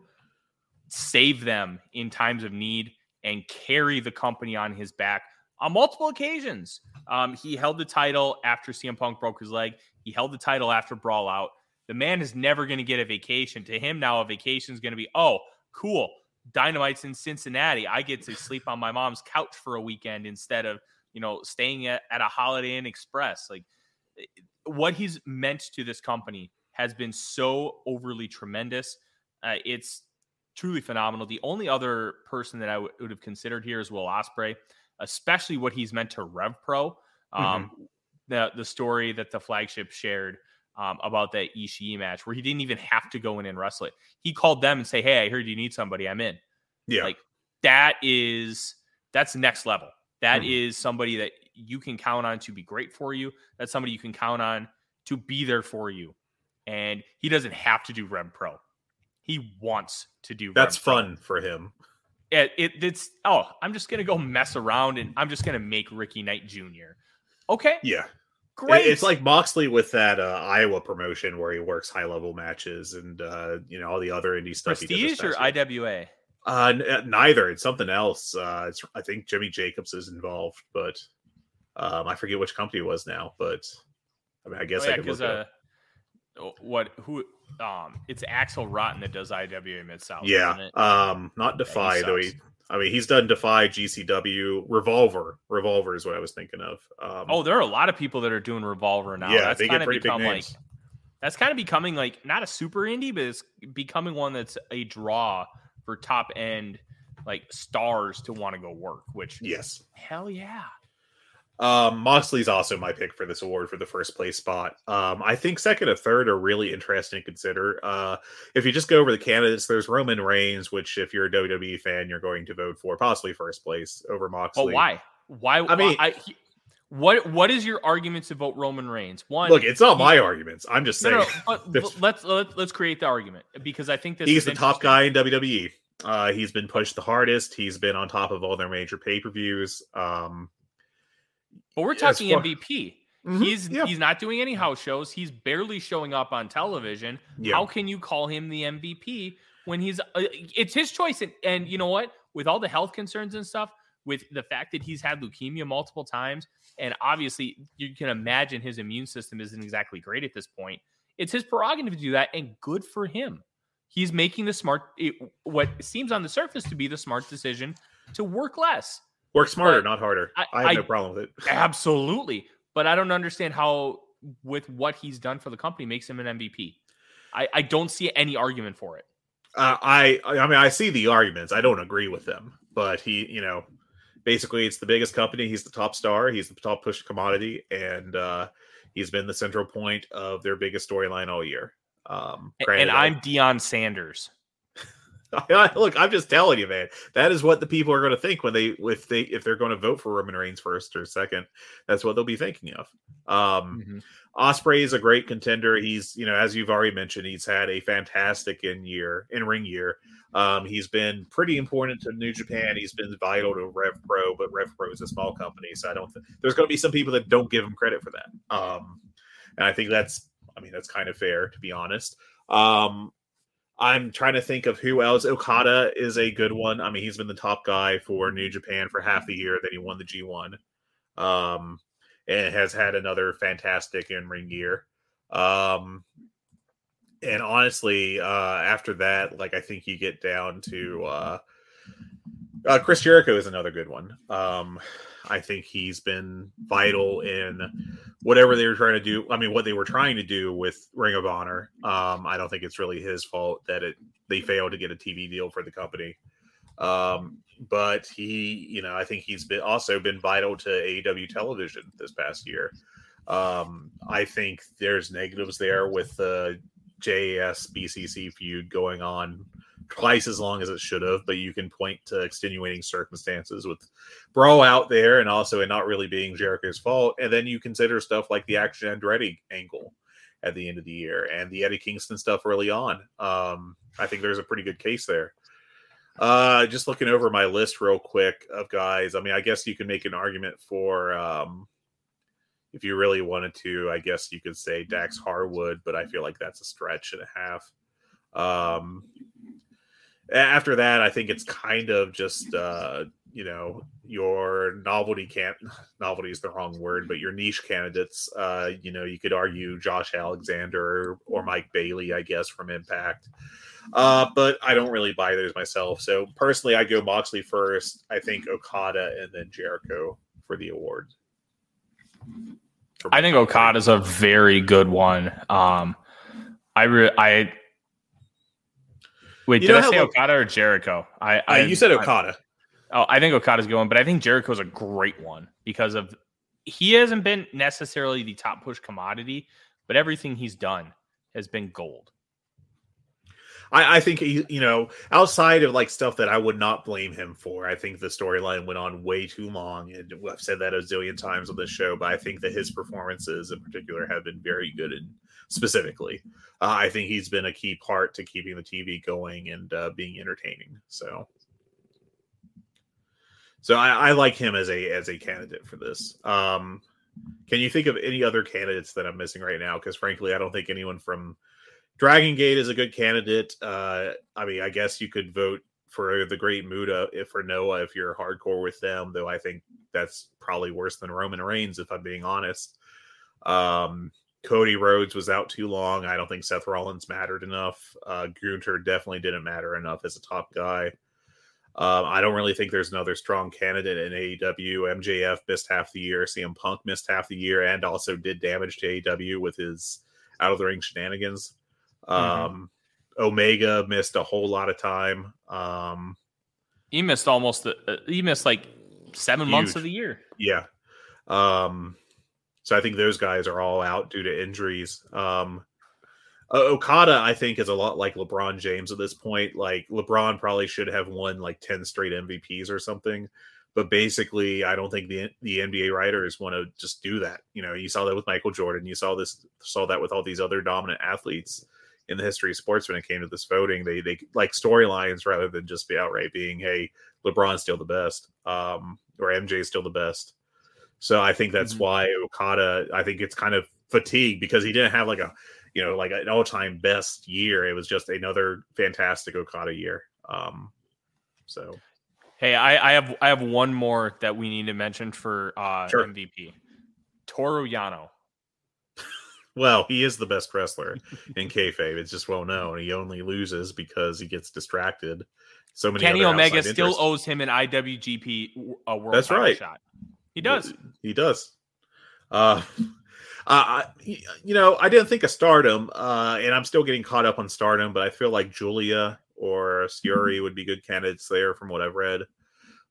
save them in times of need and carry the company on his back on multiple occasions. Um, he held the title after CM Punk broke his leg. He held the title after Brawl Out. The man is never going to get a vacation. To him now, a vacation is going to be, oh, cool. Dynamite's in Cincinnati. I get to sleep on my mom's couch for a weekend instead of, you know, staying at, at a Holiday Inn Express. Like eh, what he's meant to this company has been so overly tremendous. Uh, it's truly phenomenal. The only other person that I w- would have considered here is Will Ospreay especially what he's meant to Rev Pro. Um, mm-hmm. The the story that the flagship shared um, about that Ishii match, where he didn't even have to go in and wrestle it. He called them and say, "Hey, I heard you need somebody. I'm in." Yeah, like that is that's next level. That mm-hmm. is somebody that you can count on to be great for you. That's somebody you can count on to be there for you. And he doesn't have to do Rev Pro. He wants to do. That's Rev fun Pro. for him it, it, it's oh i'm just gonna go mess around and i'm just gonna make ricky knight jr okay. Yeah. Great it's like moxley with that uh, iowa promotion where he works high level matches and uh, you know all the other indie stuff prestige or iwa uh, n- uh, neither. It's something else. Uh, it's i think jimmy jacobs is involved but um, i forget which company it was now but i mean i guess oh, yeah, i could look uh, what who um it's Axel Rotten that does IWA Mid South. Yeah. Um not Defy yeah, though he I mean he's done Defy, GCW, Revolver. Revolver is what I was thinking of. Um, oh, there are a lot of people that are doing Revolver now. Yeah, that's they kind get of become like that's kind of becoming like not a super indie, but it's becoming one that's a draw for top end like stars to want to go work, which yes. Hell yeah. Um, Moxley's also my pick for this award for the first place spot. Um, I think second and third are really interesting to consider. Uh, if you just go over the candidates, there's Roman Reigns, which if you're a WWE fan, you're going to vote for possibly first place over Moxley. Oh, why? Why? I mean, I, he, what what is your argument to vote Roman Reigns? One, look, it's not my arguments. I'm just saying. No, no, let's let's let's create the argument because I think this he's the top guy in WWE. Uh, he's been pushed the hardest. He's been on top of all their major pay per views. Um, but we're talking MVP. Mm-hmm. He's yeah. he's not doing any house shows. He's barely showing up on television. Yeah. How can you call him the MVP when he's? Uh, it's his choice, and, and you know what? With all the health concerns and stuff, with the fact that he's had leukemia multiple times, and obviously you can imagine his immune system isn't exactly great at this point. It's his prerogative to do that, and good for him. He's making the smart, it, what seems on the surface to be the smart decision to work less. Work smarter, but not harder. I, I have I, no problem with it. Absolutely. But I don't understand how, with what he's done for the company, makes him an MVP. I, I don't see any argument for it. Uh, I I mean I see the arguments. I don't agree with them, but he you know basically it's the biggest company. He's the top star. He's the top push commodity, and uh, he's been the central point of their biggest storyline all year. Um, and I'm Deion Sanders. Look, I'm just telling you, man. That is what the people are going to think when they if they if they're going to vote for Roman Reigns first or second. That's what they'll be thinking of. Um, mm-hmm. Ospreay is a great contender. He's you know as you've already mentioned, he's had a fantastic in year in ring year. Um, he's been pretty important to New Japan. He's been vital to Rev Pro, but Rev Pro is a small company, so I don't. think there's going to be some people that don't give him credit for that. Um, and I think that's I mean that's kind of fair to be honest. Um, I'm trying to think of who else. Okada is a good one. I mean, he's been the top guy for New Japan for half the year. Then he won the G1, um, and has had another fantastic in ring year. Um, and honestly, uh, after that, like I think you get down to uh, uh, Chris Jericho is another good one. Um, I think he's been vital in whatever they were trying to do. I mean, what they were trying to do with Ring of Honor. Um, I don't think it's really his fault that it they failed to get a TV deal for the company. Um, but he, you know, I think he's been also been vital to AEW television this past year. Um, I think there's negatives there with the JAS BCC feud going on twice as long as it should have, but you can point to extenuating circumstances with Brawl Out there and also it not really being Jericho's fault. And then you consider stuff like the Action and Andretti angle at the end of the year and the Eddie Kingston stuff early on. Um, I think there's a pretty good case there. Uh, just looking over my list real quick of guys. I mean, I guess you can make an argument for um, if you really wanted to. I guess you could say Dax Harwood, but I feel like that's a stretch and a half. Um, after that, I think it's kind of just uh, you know your novelty can't novelty is the wrong word, but your niche candidates. Uh, you know, you could argue Josh Alexander or Mike Bailey, I guess, from Impact. Uh, but I don't really buy those myself. So personally, I go Moxley first. I think Okada and then Jericho for the award. I think Okada is a very good one. Um, I re- I wait. You did I say Okada or Jericho? I, uh, I you said Okada. I, oh, I think Okada's going, but I think Jericho's a great one because of he hasn't been necessarily the top push commodity, but everything he's done has been gold. I, I think he, you know, outside of like stuff that I would not blame him for, I think the storyline went on way too long, and I've said that a zillion times on this show. But I think that his performances, in particular, have been very good. And specifically, uh, I think he's been a key part to keeping the TV going and uh, being entertaining. So, so I, I, like him as a as a candidate for this. Um, can you think of any other candidates that I'm missing right now? Because frankly, I don't think anyone from Dragon Gate is a good candidate. Uh, I mean, I guess you could vote for the Great Muta if for Noah if you're hardcore with them, though I think that's probably worse than Roman Reigns if I'm being honest. Um, Cody Rhodes was out too long. I don't think Seth Rollins mattered enough. Uh, Gunther definitely didn't matter enough as a top guy. Um, I don't really think there's another strong candidate in AEW. MJF missed half the year. CM Punk missed half the year and also did damage to AEW with his out of the ring shenanigans. Mm-hmm. Um, Omega missed a whole lot of time. Um, he missed almost. Uh, he missed like seven huge. months of the year. Yeah. Um, so I think those guys are all out due to injuries. Um, Okada, I think, is a lot like LeBron James at this point. Like LeBron probably should have won like ten straight MVPs or something, but basically, I don't think the the NBA writers want to just do that. You know, you saw that with Michael Jordan. You saw this saw that with all these other dominant athletes in the history of sports when it came to this voting. They they like storylines rather than just be outright being, hey, LeBron's still the best, um, or MJ is still the best. So I think that's mm-hmm. why Okada. I think it's kind of fatigued because he didn't have like a you know like an all time best year. It was just another fantastic Okada year. Um, so. Hey, I, I have I have one more that we need to mention for uh, sure. MVP. Toru Yano. Well, he is the best wrestler in kayfabe. It's just well known. He only loses because he gets distracted. So many. Kenny Omega still interests. owes him an IWGP a world That's right. shot. He does. He does. Uh, uh, you know, I didn't think of Stardom, uh, and I'm still getting caught up on Stardom, but I feel like Julia or Syuri would be good candidates there, from what I've read.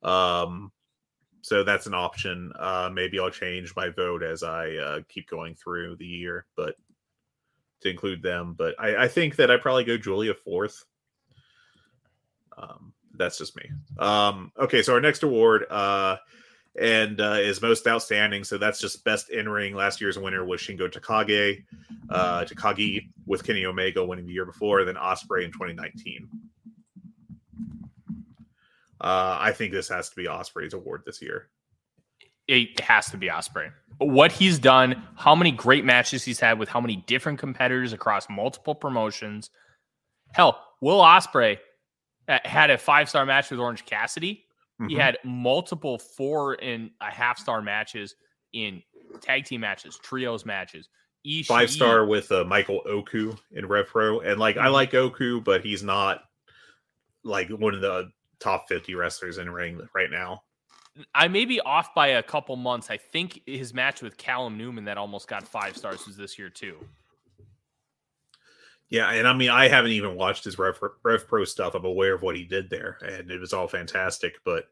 Um, so that's an option. Uh, maybe I'll change my vote as I uh, keep going through the year, but to include them. But I, I think that I probably go Julia fourth. Um, that's just me. Um, okay, so our next award uh, and uh, is most outstanding. So that's just best in ring. Last year's winner was Shingo Takagi, uh, Takagi with Kenny Omega winning the year before, then Ospreay in 2019. Uh, I think this has to be Ospreay's award this year. It has to be Ospreay. What he's done, how many great matches he's had with how many different competitors across multiple promotions. Hell, Will Ospreay uh, had a five star match with Orange Cassidy. Mm-hmm. He had multiple four and a half star matches in tag team matches, trios matches. Ishii. five star with uh, Michael Oku in Rev Pro, and like I Mhm. like Oku, but he's not like one of the top fifty wrestlers in ring right now. I may be off by a couple months. I think his match with Callum Newman that almost got five stars was this year too. Yeah, and I mean I haven't even watched his Rev, Rev Pro stuff. I'm aware of what he did there, and it was all fantastic. But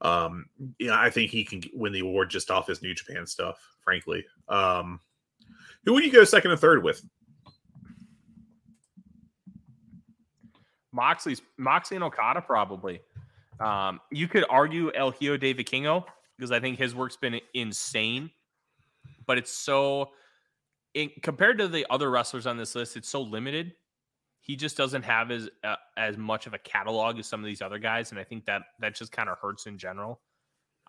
um, yeah, I think he can win the award just off his New Japan stuff. Frankly, um, who would you go second and third with? Moxley's Moxley and Okada probably. Um, you could argue El Hijo de Vikingo because I think his work's been insane, but it's so compared to the other wrestlers on this list, it's so limited. He just doesn't have as uh, as much of a catalog as some of these other guys, and I think that that just kind of hurts in general.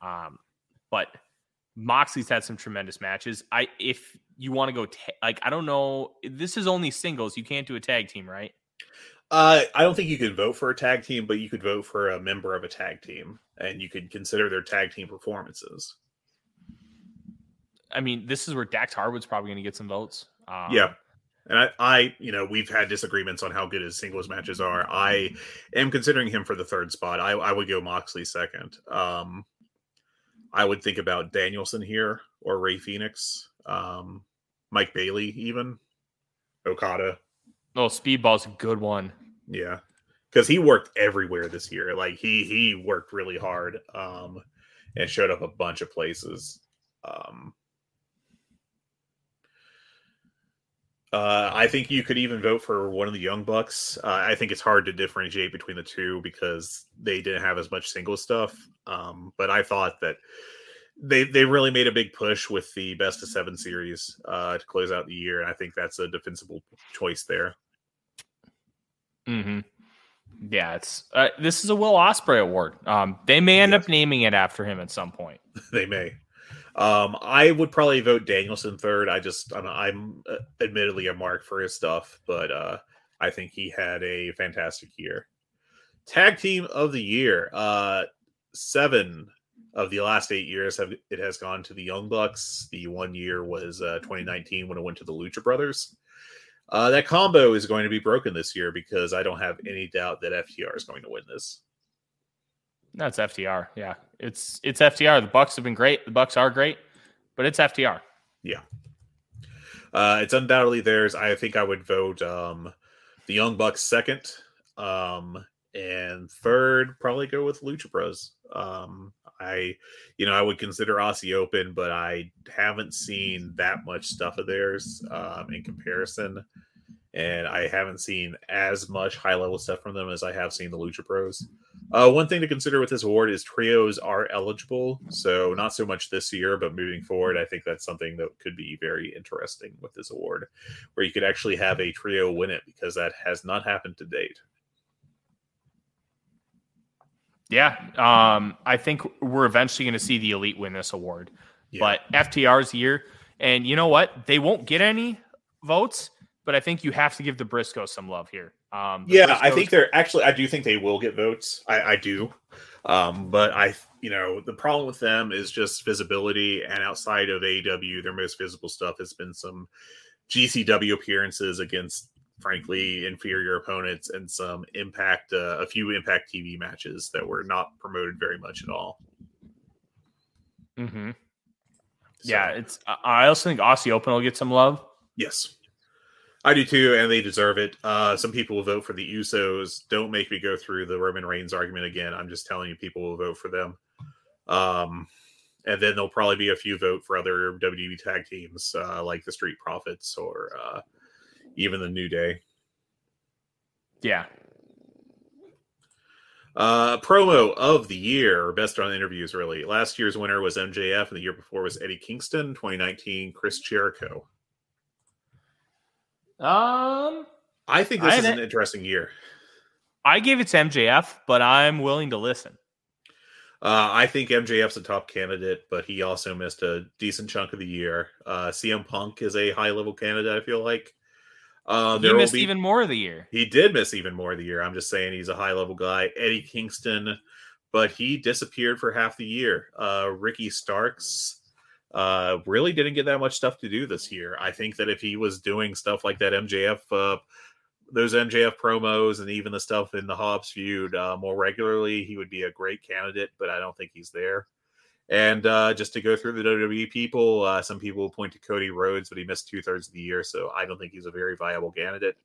Um, but Moxley's had some tremendous matches. I if you want to go ta- like I don't know, this is only singles. You can't do a tag team, right? Uh, I don't think you could vote for a tag team, but you could vote for a member of a tag team, and you could consider their tag team performances. I mean, this is where Dax Harwood's probably going to get some votes. Um, Yeah. And I, I, you know, we've had disagreements on how good his singles matches are. I am considering him for the third spot. I, I would go Moxley second. Um, I would think about Danielson here or Rey Fenix, um, Mike Bailey, even Okada. Oh, Speedball's a good one. Yeah, because he worked everywhere this year. Like he he worked really hard, um, and showed up a bunch of places. Um, uh, I think you could even vote for one of the young bucks. Uh, I think it's hard to differentiate between the two because they didn't have as much single stuff. Um, but I thought that they they really made a big push with the best of seven series uh, to close out the year, and I think that's a defensible choice there. Mm-hmm. Yeah, it's uh, this is a Will Ospreay award. Um, they may end Yes. up naming it after him at some point. they may. Um, I would probably vote Danielson third. I just I'm, I'm uh, admittedly a mark for his stuff, but uh, I think he had a fantastic year. Tag team of the year. Uh, seven of the last eight years have it has gone to the Young Bucks. The one year was uh, 2019 when it went to the Lucha Brothers. Uh, that combo is going to be broken this year because I don't have any doubt that FTR is going to win this. That's FTR. Yeah, it's it's FTR. The Bucks have been great. The Bucks are great, but it's FTR. Yeah. Uh, it's undoubtedly theirs. I think I would vote um, the Young Bucks second, um, and third probably go with Lucha Bros. Um, I, you know, I would consider Aussie Open, but I haven't seen that much stuff of theirs um, in comparison, and I haven't seen as much high level stuff from them as I have seen the Lucha Bros. Uh, one thing to consider with this award is trios are eligible, so not so much this year, but moving forward, I think that's something that could be very interesting with this award, where you could actually have a trio win it because that has not happened to date. Yeah, um, I think we're eventually going to see the elite win this award. Yeah. But FTR's year, and you know what? They won't get any votes, but I think you have to give the Briscoe some love here. Um, yeah, I think they're actually. I do think they will get votes. I, I do, um, but I, you know, the problem with them is just visibility. And outside of AEW, their most visible stuff has been some GCW appearances against, frankly, inferior opponents, and some Impact, uh, a few Impact TV matches that were not promoted very much at all. Mhm. So, Yeah, it's. I- I also think Aussie Open will get some love. Yes. I do too, and they deserve it. Uh, some people will vote for the Usos. Don't make me go through the Roman Reigns argument again. I'm just telling you, people will vote for them. Um, and then there'll probably be a few vote for other WWE tag teams, uh, like the Street Profits or uh, even the New Day. Yeah, Uh, promo of the year, best on interviews, really. Last year's winner was MJF, and the year before was Eddie Kingston. 2019, Chris Jericho. Um, I think this I is an interesting year. I gave it to MJF, but I'm willing to listen. Uh, I think MJF's a top candidate, but he also missed a decent chunk of the year. Uh, CM Punk is a high level candidate. I feel like uh, he missed be- even more of the year. He did miss even more of the year. I'm just saying he's a high level guy. Eddie Kingston, but he disappeared for half the year. Uh, Ricky Starks, uh, really didn't get that much stuff to do this year. I think that if he was doing stuff like that MJF, uh, those MJF promos, and even the stuff in the Hobbs feud uh, more regularly, he would be a great candidate. But I don't think he's there. And uh, just to go through the WWE people, uh, some people point to Cody Rhodes, but he missed two thirds of the year, so I don't think he's a very viable candidate.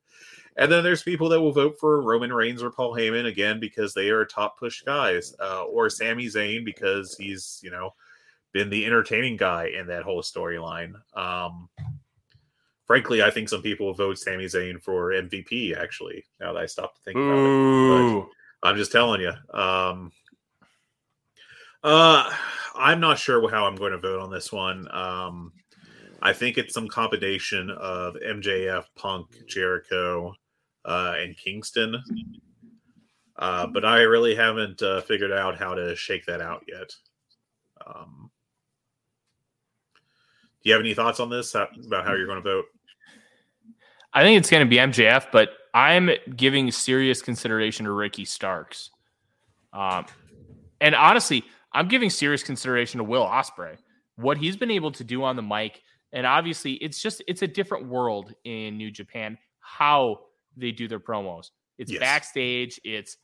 And then there's people that will vote for Roman Reigns or Paul Heyman again because they are top push guys, uh, or Sami Zayn because he's you know been the entertaining guy in that whole storyline. Um, frankly, I think some people vote Sami Zayn for MVP. Actually, now that I stopped to think about it, but I'm just telling you. Um, uh, I'm not sure how I'm going to vote on this one. Um, I think it's some combination of MJF, Punk, Jericho, uh, and Kingston. Uh, but I really haven't uh, figured out how to shake that out yet. Um, do you have any thoughts on this how, about how you're going to vote? I think it's going to be MJF, but I'm giving serious consideration to Ricky Starks. Um, and honestly, I'm giving serious consideration to Will Ospreay, What he's been able to do on the mic, and obviously, it's just it's a different world in New Japan how they do their promos. It's yes. backstage. It's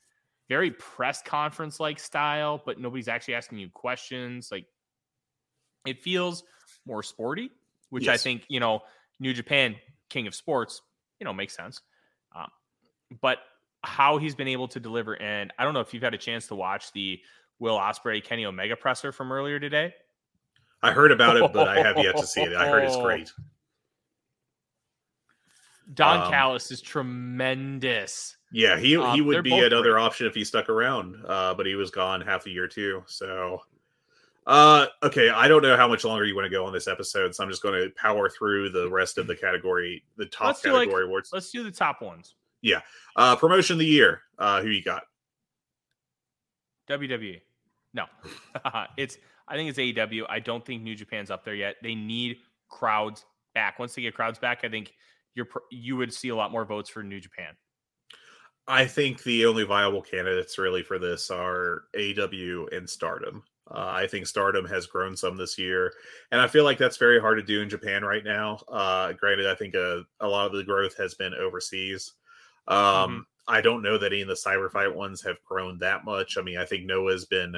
very press conference like style, but nobody's actually asking you questions. Like it feels more sporty, which yes. I think you know New Japan King of Sports, you know, makes sense. Um, but how he's been able to deliver, and I don't know if you've had a chance to watch the Will Ospreay Kenny Omega presser from earlier today. I heard about it, but I have yet to see it. I heard it's great. Don um, Callis is tremendous. Yeah, he um, he would be another great. option if he stuck around, uh, but he was gone half a year too. So, uh, okay, I don't know how much longer you want to go on this episode, so I'm just going to power through the rest of the category, the top let's category like, awards. Let's do the top ones. Yeah, uh, promotion of the year. Uh, who you got? WWE. No, it's. I think it's AEW. I don't think New Japan's up there yet. They need crowds back. Once they get crowds back, I think you're you would see a lot more votes for New Japan. I think the only viable candidates really for this are AW and Stardom. Uh, I think Stardom has grown some this year, and I feel like that's very hard to do in Japan right now. Uh, granted, I think a, a lot of the growth has been overseas. Um, mm-hmm. I don't know that any of the cyber fight ones have grown that much. I mean, I think Noah's been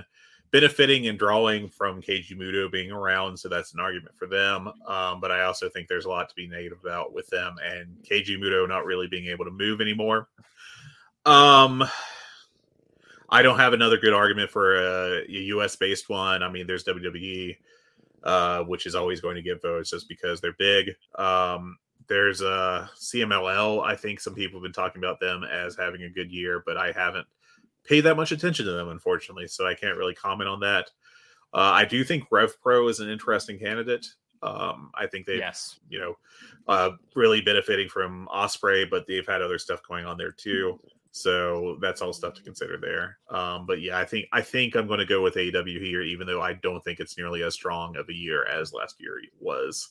benefiting and drawing from Keiji Muto being around, so that's an argument for them. Um, but I also think there's a lot to be negative about with them and Keiji Muto not really being able to move anymore. Um, I don't have another good argument for a, a US based one. I mean, there's WWE, uh, which is always going to get votes just because they're big. Um, there's a uh, CMLL. I think some people have been talking about them as having a good year, but I haven't paid that much attention to them, unfortunately. So I can't really comment on that. Uh, I do think Rev Pro is an interesting candidate. Um, I think they, yes. you know, uh, really benefiting from Ospreay, but they've had other stuff going on there too. So that's all stuff to consider there. Um, but yeah, I think I think I'm going to go with AEW here, even though I don't think it's nearly as strong of a year as last year was.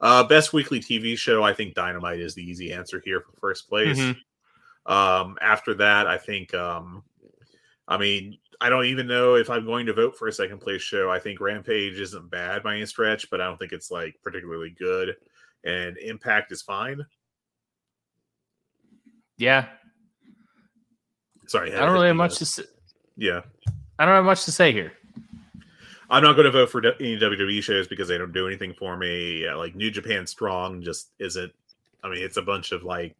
Uh, best weekly TV show, I think Dynamite is the easy answer here for first place. Mm-hmm. Um, after that, I think, um, I mean, I don't even know if I'm going to vote for a second place show. I think Rampage isn't bad by any stretch, but I don't think it's like particularly good. And Impact is fine. Yeah. Sorry, I don't really have much to say. Yeah. I don't have much to say here. I'm not going to vote for any WWE shows because they don't do anything for me. Yeah, like New Japan Strong just isn't. I mean, it's a bunch of like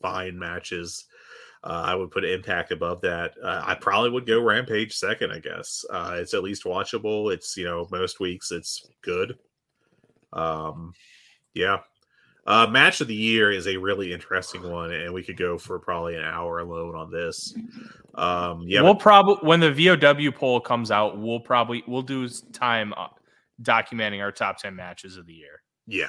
fine matches. Uh, I would put Impact above that. Uh, I probably would go Rampage second. I guess uh, it's at least watchable. It's you know most weeks it's good. Um, yeah. Uh, match of the year is a really interesting one, and we could go for probably an hour alone on this. Um, yeah, we'll probably when the VOW poll comes out, we'll probably we'll do time uh, documenting our top ten matches of the year. Yeah,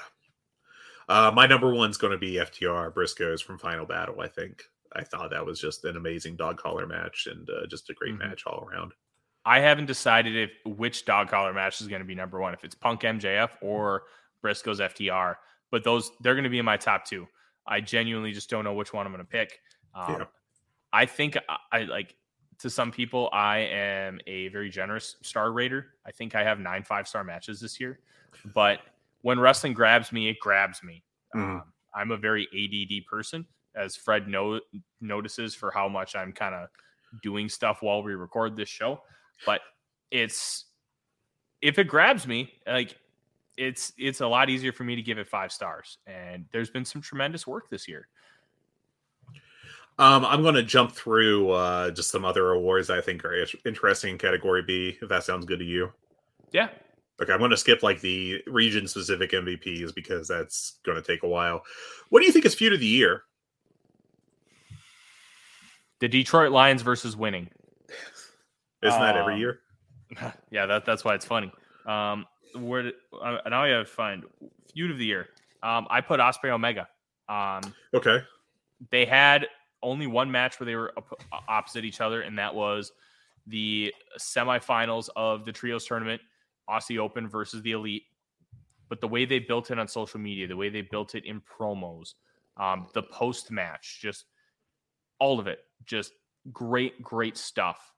uh, my number one's going to be FTR Briscoes from Final Battle. I think I thought that was just an amazing dog collar match and uh, just a great mm-hmm. match all around. I haven't decided if which dog collar match is going to be number one, if it's Punk MJF or Briscoes FTR. But those they're going to be in my top two. I genuinely just don't know which one I'm going to pick. Um, yeah. I think I, I like to some people, I am a very generous star rater. I think I have nine five star matches this year. But when wrestling grabs me, it grabs me. Mhm. Um, I'm a very ADD person, as Fred no- notices for how much I'm kind of doing stuff while we record this show. But it's if it grabs me, like it's it's a lot easier for me to give it five stars. And there's been some tremendous work this year. Um, I'm going to jump through uh, just some other awards I think are interesting in Category B, if that sounds good to you. Yeah, Okay, I'm going to skip like the region specific MVPs because that's going to take a while. What do you think is feud of the year? the Detroit Lions versus winning. Isn't that every Um, year? yeah, that that's why it's funny. Um, where did, uh, now I have to find feud of the year. Um, I put Ospreay Omega. Um, Okay. they had only one match where they were op- opposite each other, and that was the semifinals of the trios tournament, Aussie Open versus the Elite. But the way they built it on social media, the way they built it in promos, um, the post match, just all of it, just great, great stuff.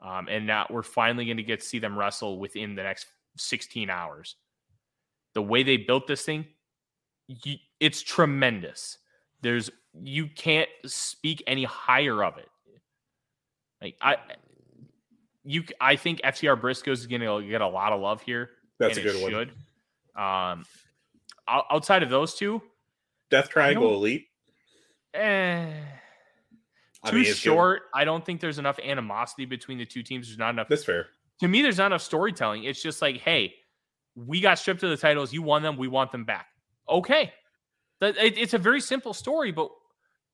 Um, and now we're finally going to get to see them wrestle within the next 16 hours. The way they built this thing, y- it's tremendous. There's you can't speak any higher of it. Like I, you, I think FTR Briscoes is going to get a lot of love here. That's a good one. Should. Um, outside of those two, Death Triangle Elite. eh, I too mean, it's good. short. I don't think there's enough animosity between the two teams. There's not enough That's fair. To me, there's not enough storytelling. It's just like, hey, we got stripped of the titles. You won them. We want them back. Okay, it's a very simple story, but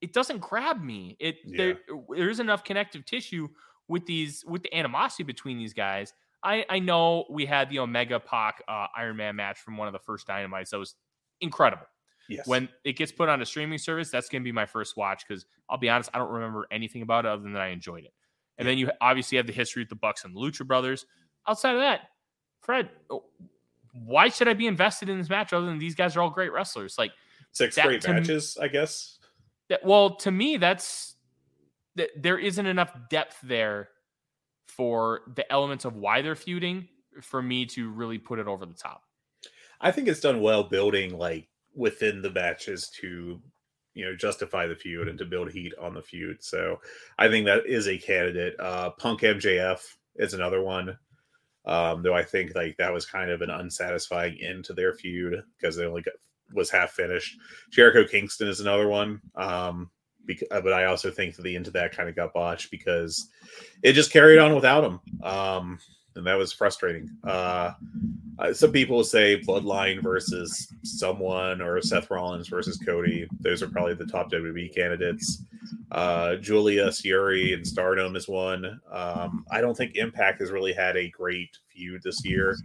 it doesn't grab me. It there there is enough connective tissue with these with the animosity between these guys. I I know we had the Omega Pac uh, Iron Man match from one of the first Dynamites that was incredible. Yes. When it gets put on a streaming service, that's going to be my first watch because I'll be honest, I don't remember anything about it other than that I enjoyed it. And then you obviously have the history with the Bucks and the Lucha Brothers. Outside of that, Fred, oh, why should I be invested in this match other than these guys are all great wrestlers? Like, Six that great to me- matches, I guess. that, well, to me, that's that there isn't enough depth there for the elements of why they're feuding for me to really put it over the top. I think it's done well building like within the matches to you know justify the feud and to build heat on the feud. So I think that is a candidate. Uh Punk MJF is another one. Um, though I think like that was kind of an unsatisfying end to their feud because they only got, was half finished. Jericho Kingston is another one. Um, because, but I also think that the end to that kind of got botched because it just carried on without him. Um, and that was frustrating. Uh, uh, some people say Bloodline versus someone or Seth Rollins versus Cody. Those are probably the top WWE candidates. Uh, Giulia Syuri and Stardom is one. Um, I don't think Impact has really had a great feud this year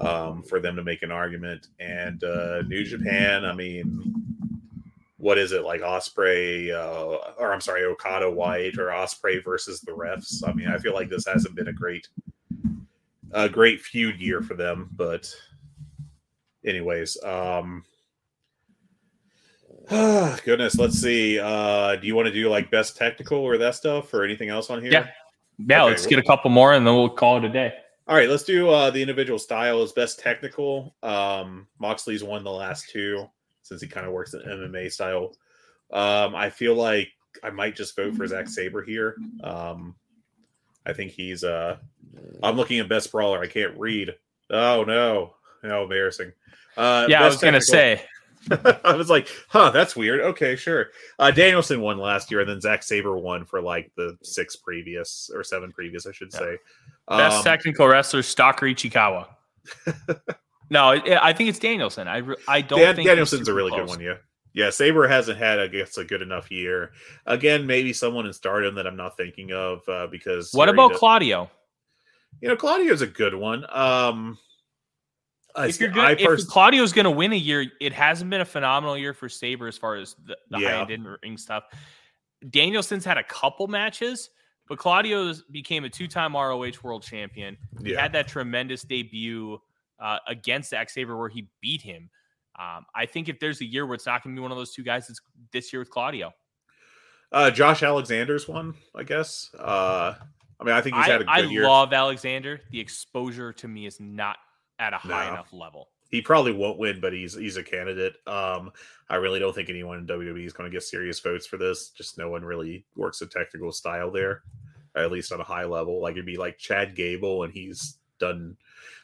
um, for them to make an argument. And uh, New Japan, I mean, what is it like Ospreay uh, or I'm sorry, Okada White or Ospreay versus the refs? I mean, I feel like this hasn't been a great a great feud year for them, but anyways, um goodness, let's see. Uh do you want to do like best technical or that stuff or anything else on here? Yeah. Yeah, Okay, let's get a couple more and then we'll call it a day. All right, let's do uh the individual styles best technical. Um Moxley's won the last two since he kind of works in MMA style. Um I feel like I might just vote for Zack Sabre here. Um I think he's uh I'm looking at best brawler. I can't read. Oh no. How embarrassing. Uh Yeah, I was to say, I was like, huh, that's weird. Okay, sure. Uh, Danielson won last year, and then Zack Sabre won for like the six previous or seven previous, I should Yeah. say. best Um, technical wrestler, Stalker Ichikawa. no, I think it's Danielson. I, I don't Dan- think Danielson's a really close. good one. Yeah, yeah. Sabre hasn't had, I guess, a good enough year. Again, maybe someone in Stardom that I'm not thinking of uh, because What about does- Claudio? you know Claudio's a good one. Um, I, If you're I good, if pers- Claudio's going to win a year, it hasn't been a phenomenal year for Sabre as far as the, the Yeah. high end ring stuff. Danielson's had a couple matches, but Claudio became a two-time ROH World Champion. He yeah. had that tremendous debut uh, against Zack Sabre where he beat him. Um, I think if there's a year where it's not going to be one of those two guys, it's this year with Claudio. Uh, Josh Alexander's one, I guess. Uh, I mean, I think he's I, had a good I year. I love Alexander. The exposure to me is not at a high No. enough level. he probably won't win, but he's he's a candidate. Um, I really don't think anyone in WWE is going to get serious votes for this. Just no one really works a technical style there, at least on a high level. Like it'd be like Chad Gable, and he's done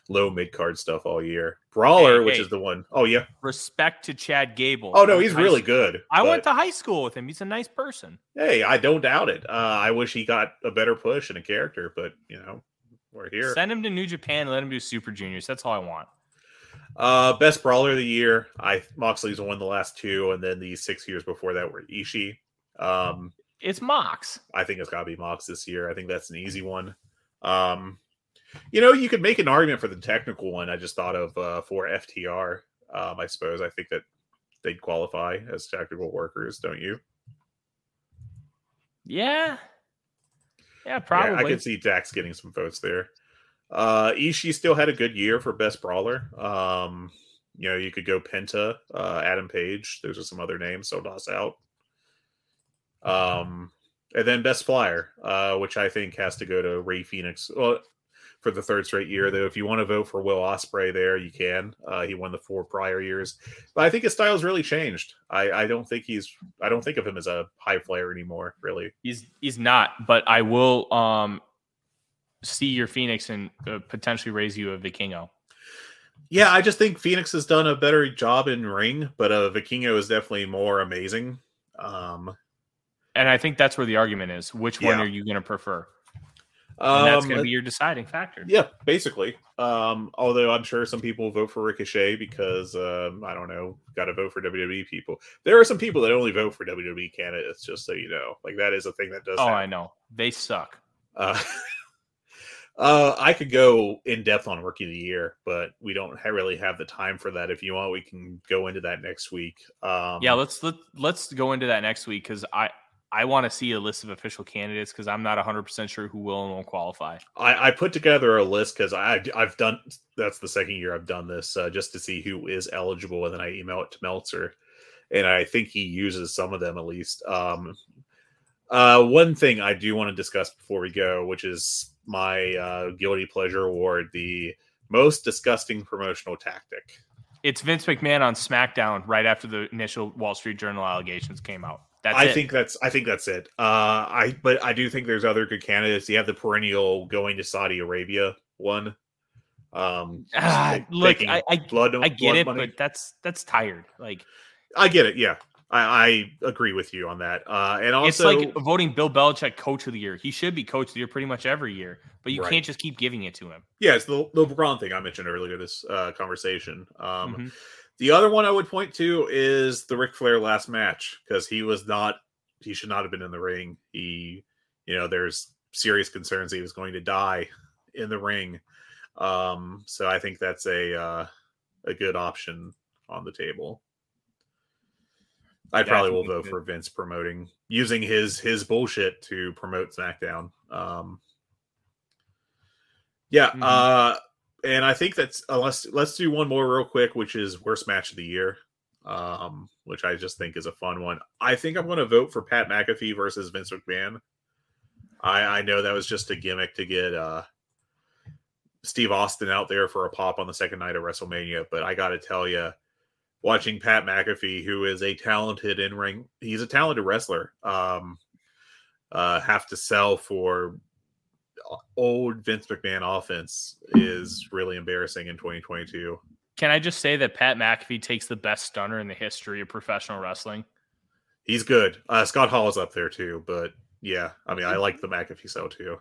low mid card stuff all year. Brawler, Hey, which hey. is the one oh yeah. Respect to Chad Gable. Oh no, he's really s- good. I went to high school with him. He's a nice person. Hey, I don't doubt it. Uh, I wish he got a better push and a character, but you know, we're here. Send him to New Japan. Let him do Super Juniors. That's all I want. Uh, best brawler of the year. I Moxley's won the last two, and then the six years before that were Ishii. Um, It's Mox. I think it's got to be Mox this year. I think that's an easy one. Um, you know, you could make an argument for the technical one. I just thought of uh, for FTR. Um, I suppose I think that they'd qualify as technical workers, don't you? Yeah. Yeah, Yeah, probably. I could see Dax getting some votes there. Uh, Ishii still had a good year for best brawler. Um, you know, you could go Penta, uh, Adam Page. Those are some other names. So toss out. Um, and then best flyer, uh, which I think has to go to Rey Fenix. Well, for the third straight year, though, if you want to vote for Will Ospreay, there you can. Uh, he won the four prior years, but I think his style's really changed. I, I don't think he's. I don't think of him as a high flyer anymore. Really. He's he's not, but I will um see your Fenix and uh, potentially raise you a Vikingo. Yeah, I just think Fenix has done a better job in ring, but uh, Vikingo is definitely more amazing. Um, And I think that's where the argument is. Which one Yeah. are you going to prefer? And that's um, going to be your deciding factor. yeah, basically. Um, although I'm sure some people vote for Ricochet because um, I don't know, got to vote for WWE people. There are some people that only vote for WWE candidates, just so you know. Like that is a thing that does. Oh, happen. I know. They suck. Uh, uh, I could go in depth on Rookie of the Year, but we don't really have the time for that. If you want, we can go into that next week. Um, Yeah, let's let, let's go into that next week because I I want to see a list of official candidates because I'm not 100 percent sure who will and won't qualify. I, I put together a list because I I've done that's the second year I've done this uh, just to see who is eligible, and then I email it to Meltzer, and I think he uses some of them at least. Um, uh, one thing I do want to discuss before we go, which is my uh, guilty pleasure award, the most disgusting promotional tactic. It's Vince McMahon on SmackDown right after the initial Wall Street Journal allegations came out. That's I it. think that's I think that's it. Uh, I but I do think there's other good candidates. You have the perennial going to Saudi Arabia one. Um, Ah, like look, I I, blood, I get it, money. but that's that's tired. Like I get it. Yeah, I, I agree with you on that. Uh, and also, it's like voting Bill Belichick Coach of the Year. He should be Coach of the Year pretty much every year, but you Right. can't just keep giving it to him. yeah, it's the, the LeBron thing I mentioned earlier this uh, conversation. Um, Mhm. The other one I would point to is the Ric Flair last match because he was not, he should not have been in the ring. He, you know, there's serious concerns he was going to die in the ring. Um, so I think that's a uh, a good option on the table. I probably will vote for Vince promoting using his his bullshit to promote SmackDown. Um, yeah, Mhm. uh, and I think that's unless let's do one more real quick, which is worst match of the year, um, which I just think is a fun one. I think I'm going to vote for Pat McAfee versus Vince McMahon. I I know that was just a gimmick to get uh, Steve Austin out there for a pop on the second night of WrestleMania, but I got to tell you, watching Pat McAfee, who is a talented in ring, he's a talented wrestler, um, uh, have to sell for old Vince McMahon offense is really embarrassing in 2022. Can I just say that Pat McAfee takes the best stunner in the history of professional wrestling? He's good. Uh, Scott Hall is up there too, but yeah, I mean, I like the McAfee sell too.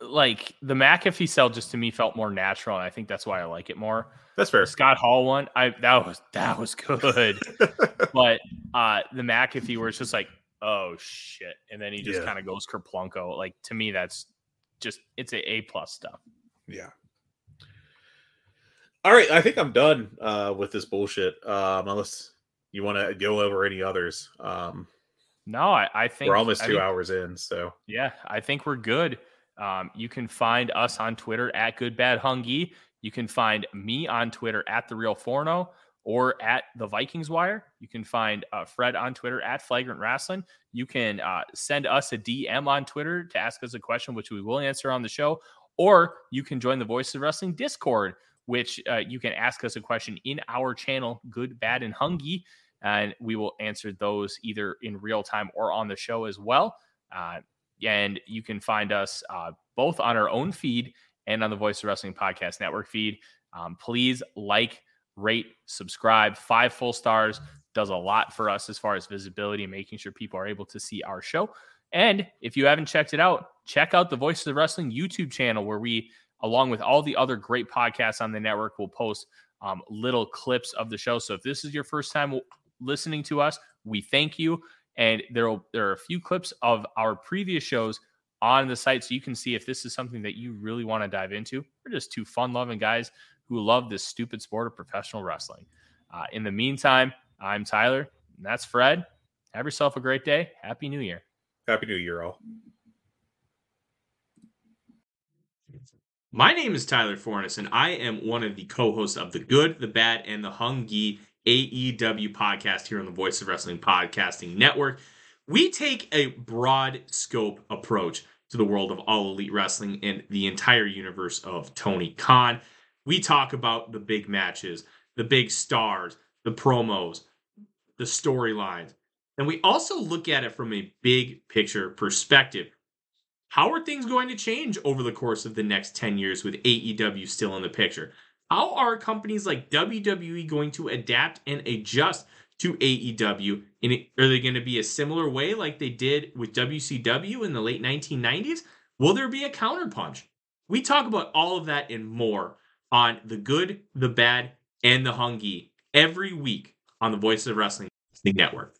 Like the McAfee sell just to me felt more natural, and I think that's why I like it more. That's fair. The Scott Hall one, I that was that was good. but uh the McAfee where it's just like, oh shit. And then he just Yeah. kind of goes kerplunko. Like to me, that's just it's a A plus stuff. Yeah. All right, I think I'm done uh, with this bullshit. Um, unless you want to go over any others. Um, No, I, I think we're almost I two hours in, so Yeah, I think we're good. Um, you can find us on Twitter at Good Bad Hungee. You can find me on Twitter at the Real Forno, or at the Vikings Wire. You can find uh, Fred on Twitter at Flagrant Wrestling. You can uh, send us a DM on Twitter to ask us a question, which we will answer on the show, or you can join the Voice of Wrestling Discord, which uh, you can ask us a question in our channel, Good, Bad, and Hungee, and we will answer those either in real time or on the show as well. Uh, and you can find us uh, both on our own feed and on the Voice of Wrestling Podcast Network feed. Um, please like, rate, subscribe. Five full stars does a lot for us as far as visibility and making sure people are able to see our show. And if you haven't checked it out, check out the Voices of the Wrestling YouTube channel where we, along with all the other great podcasts on the network, will post um, little clips of the show. So if this is your first time listening to us, we thank you. And there, there are a few clips of our previous shows on the site so you can see if this is something that you really want to dive into. We're just two fun loving guys who love this stupid sport of professional wrestling. Uh, in the meantime, I'm Tyler, and that's Fred. Have yourself a great day. Happy New Year. Happy New Year, all. My name is Tyler Fornes, and I am one of the co hosts of the Good, the Bad, and the Hungee AEW podcast here on the Voice of Wrestling Podcasting Network. We take a broad scope approach to the world of all elite wrestling and the entire universe of Tony Khan. We talk about the big matches, the big stars, the promos, the storylines. And we also look at it from a big picture perspective. How are things going to change over the course of the next 10 years with AEW still in the picture? How are companies like WWE going to adapt and adjust to AEW? Are they going to be a similar way like they did with WCW in the late 1990s? Will there be a counterpunch? We talk about all of that and more on the good, the bad, and the hungee every week on the Voice of Wrestling Network.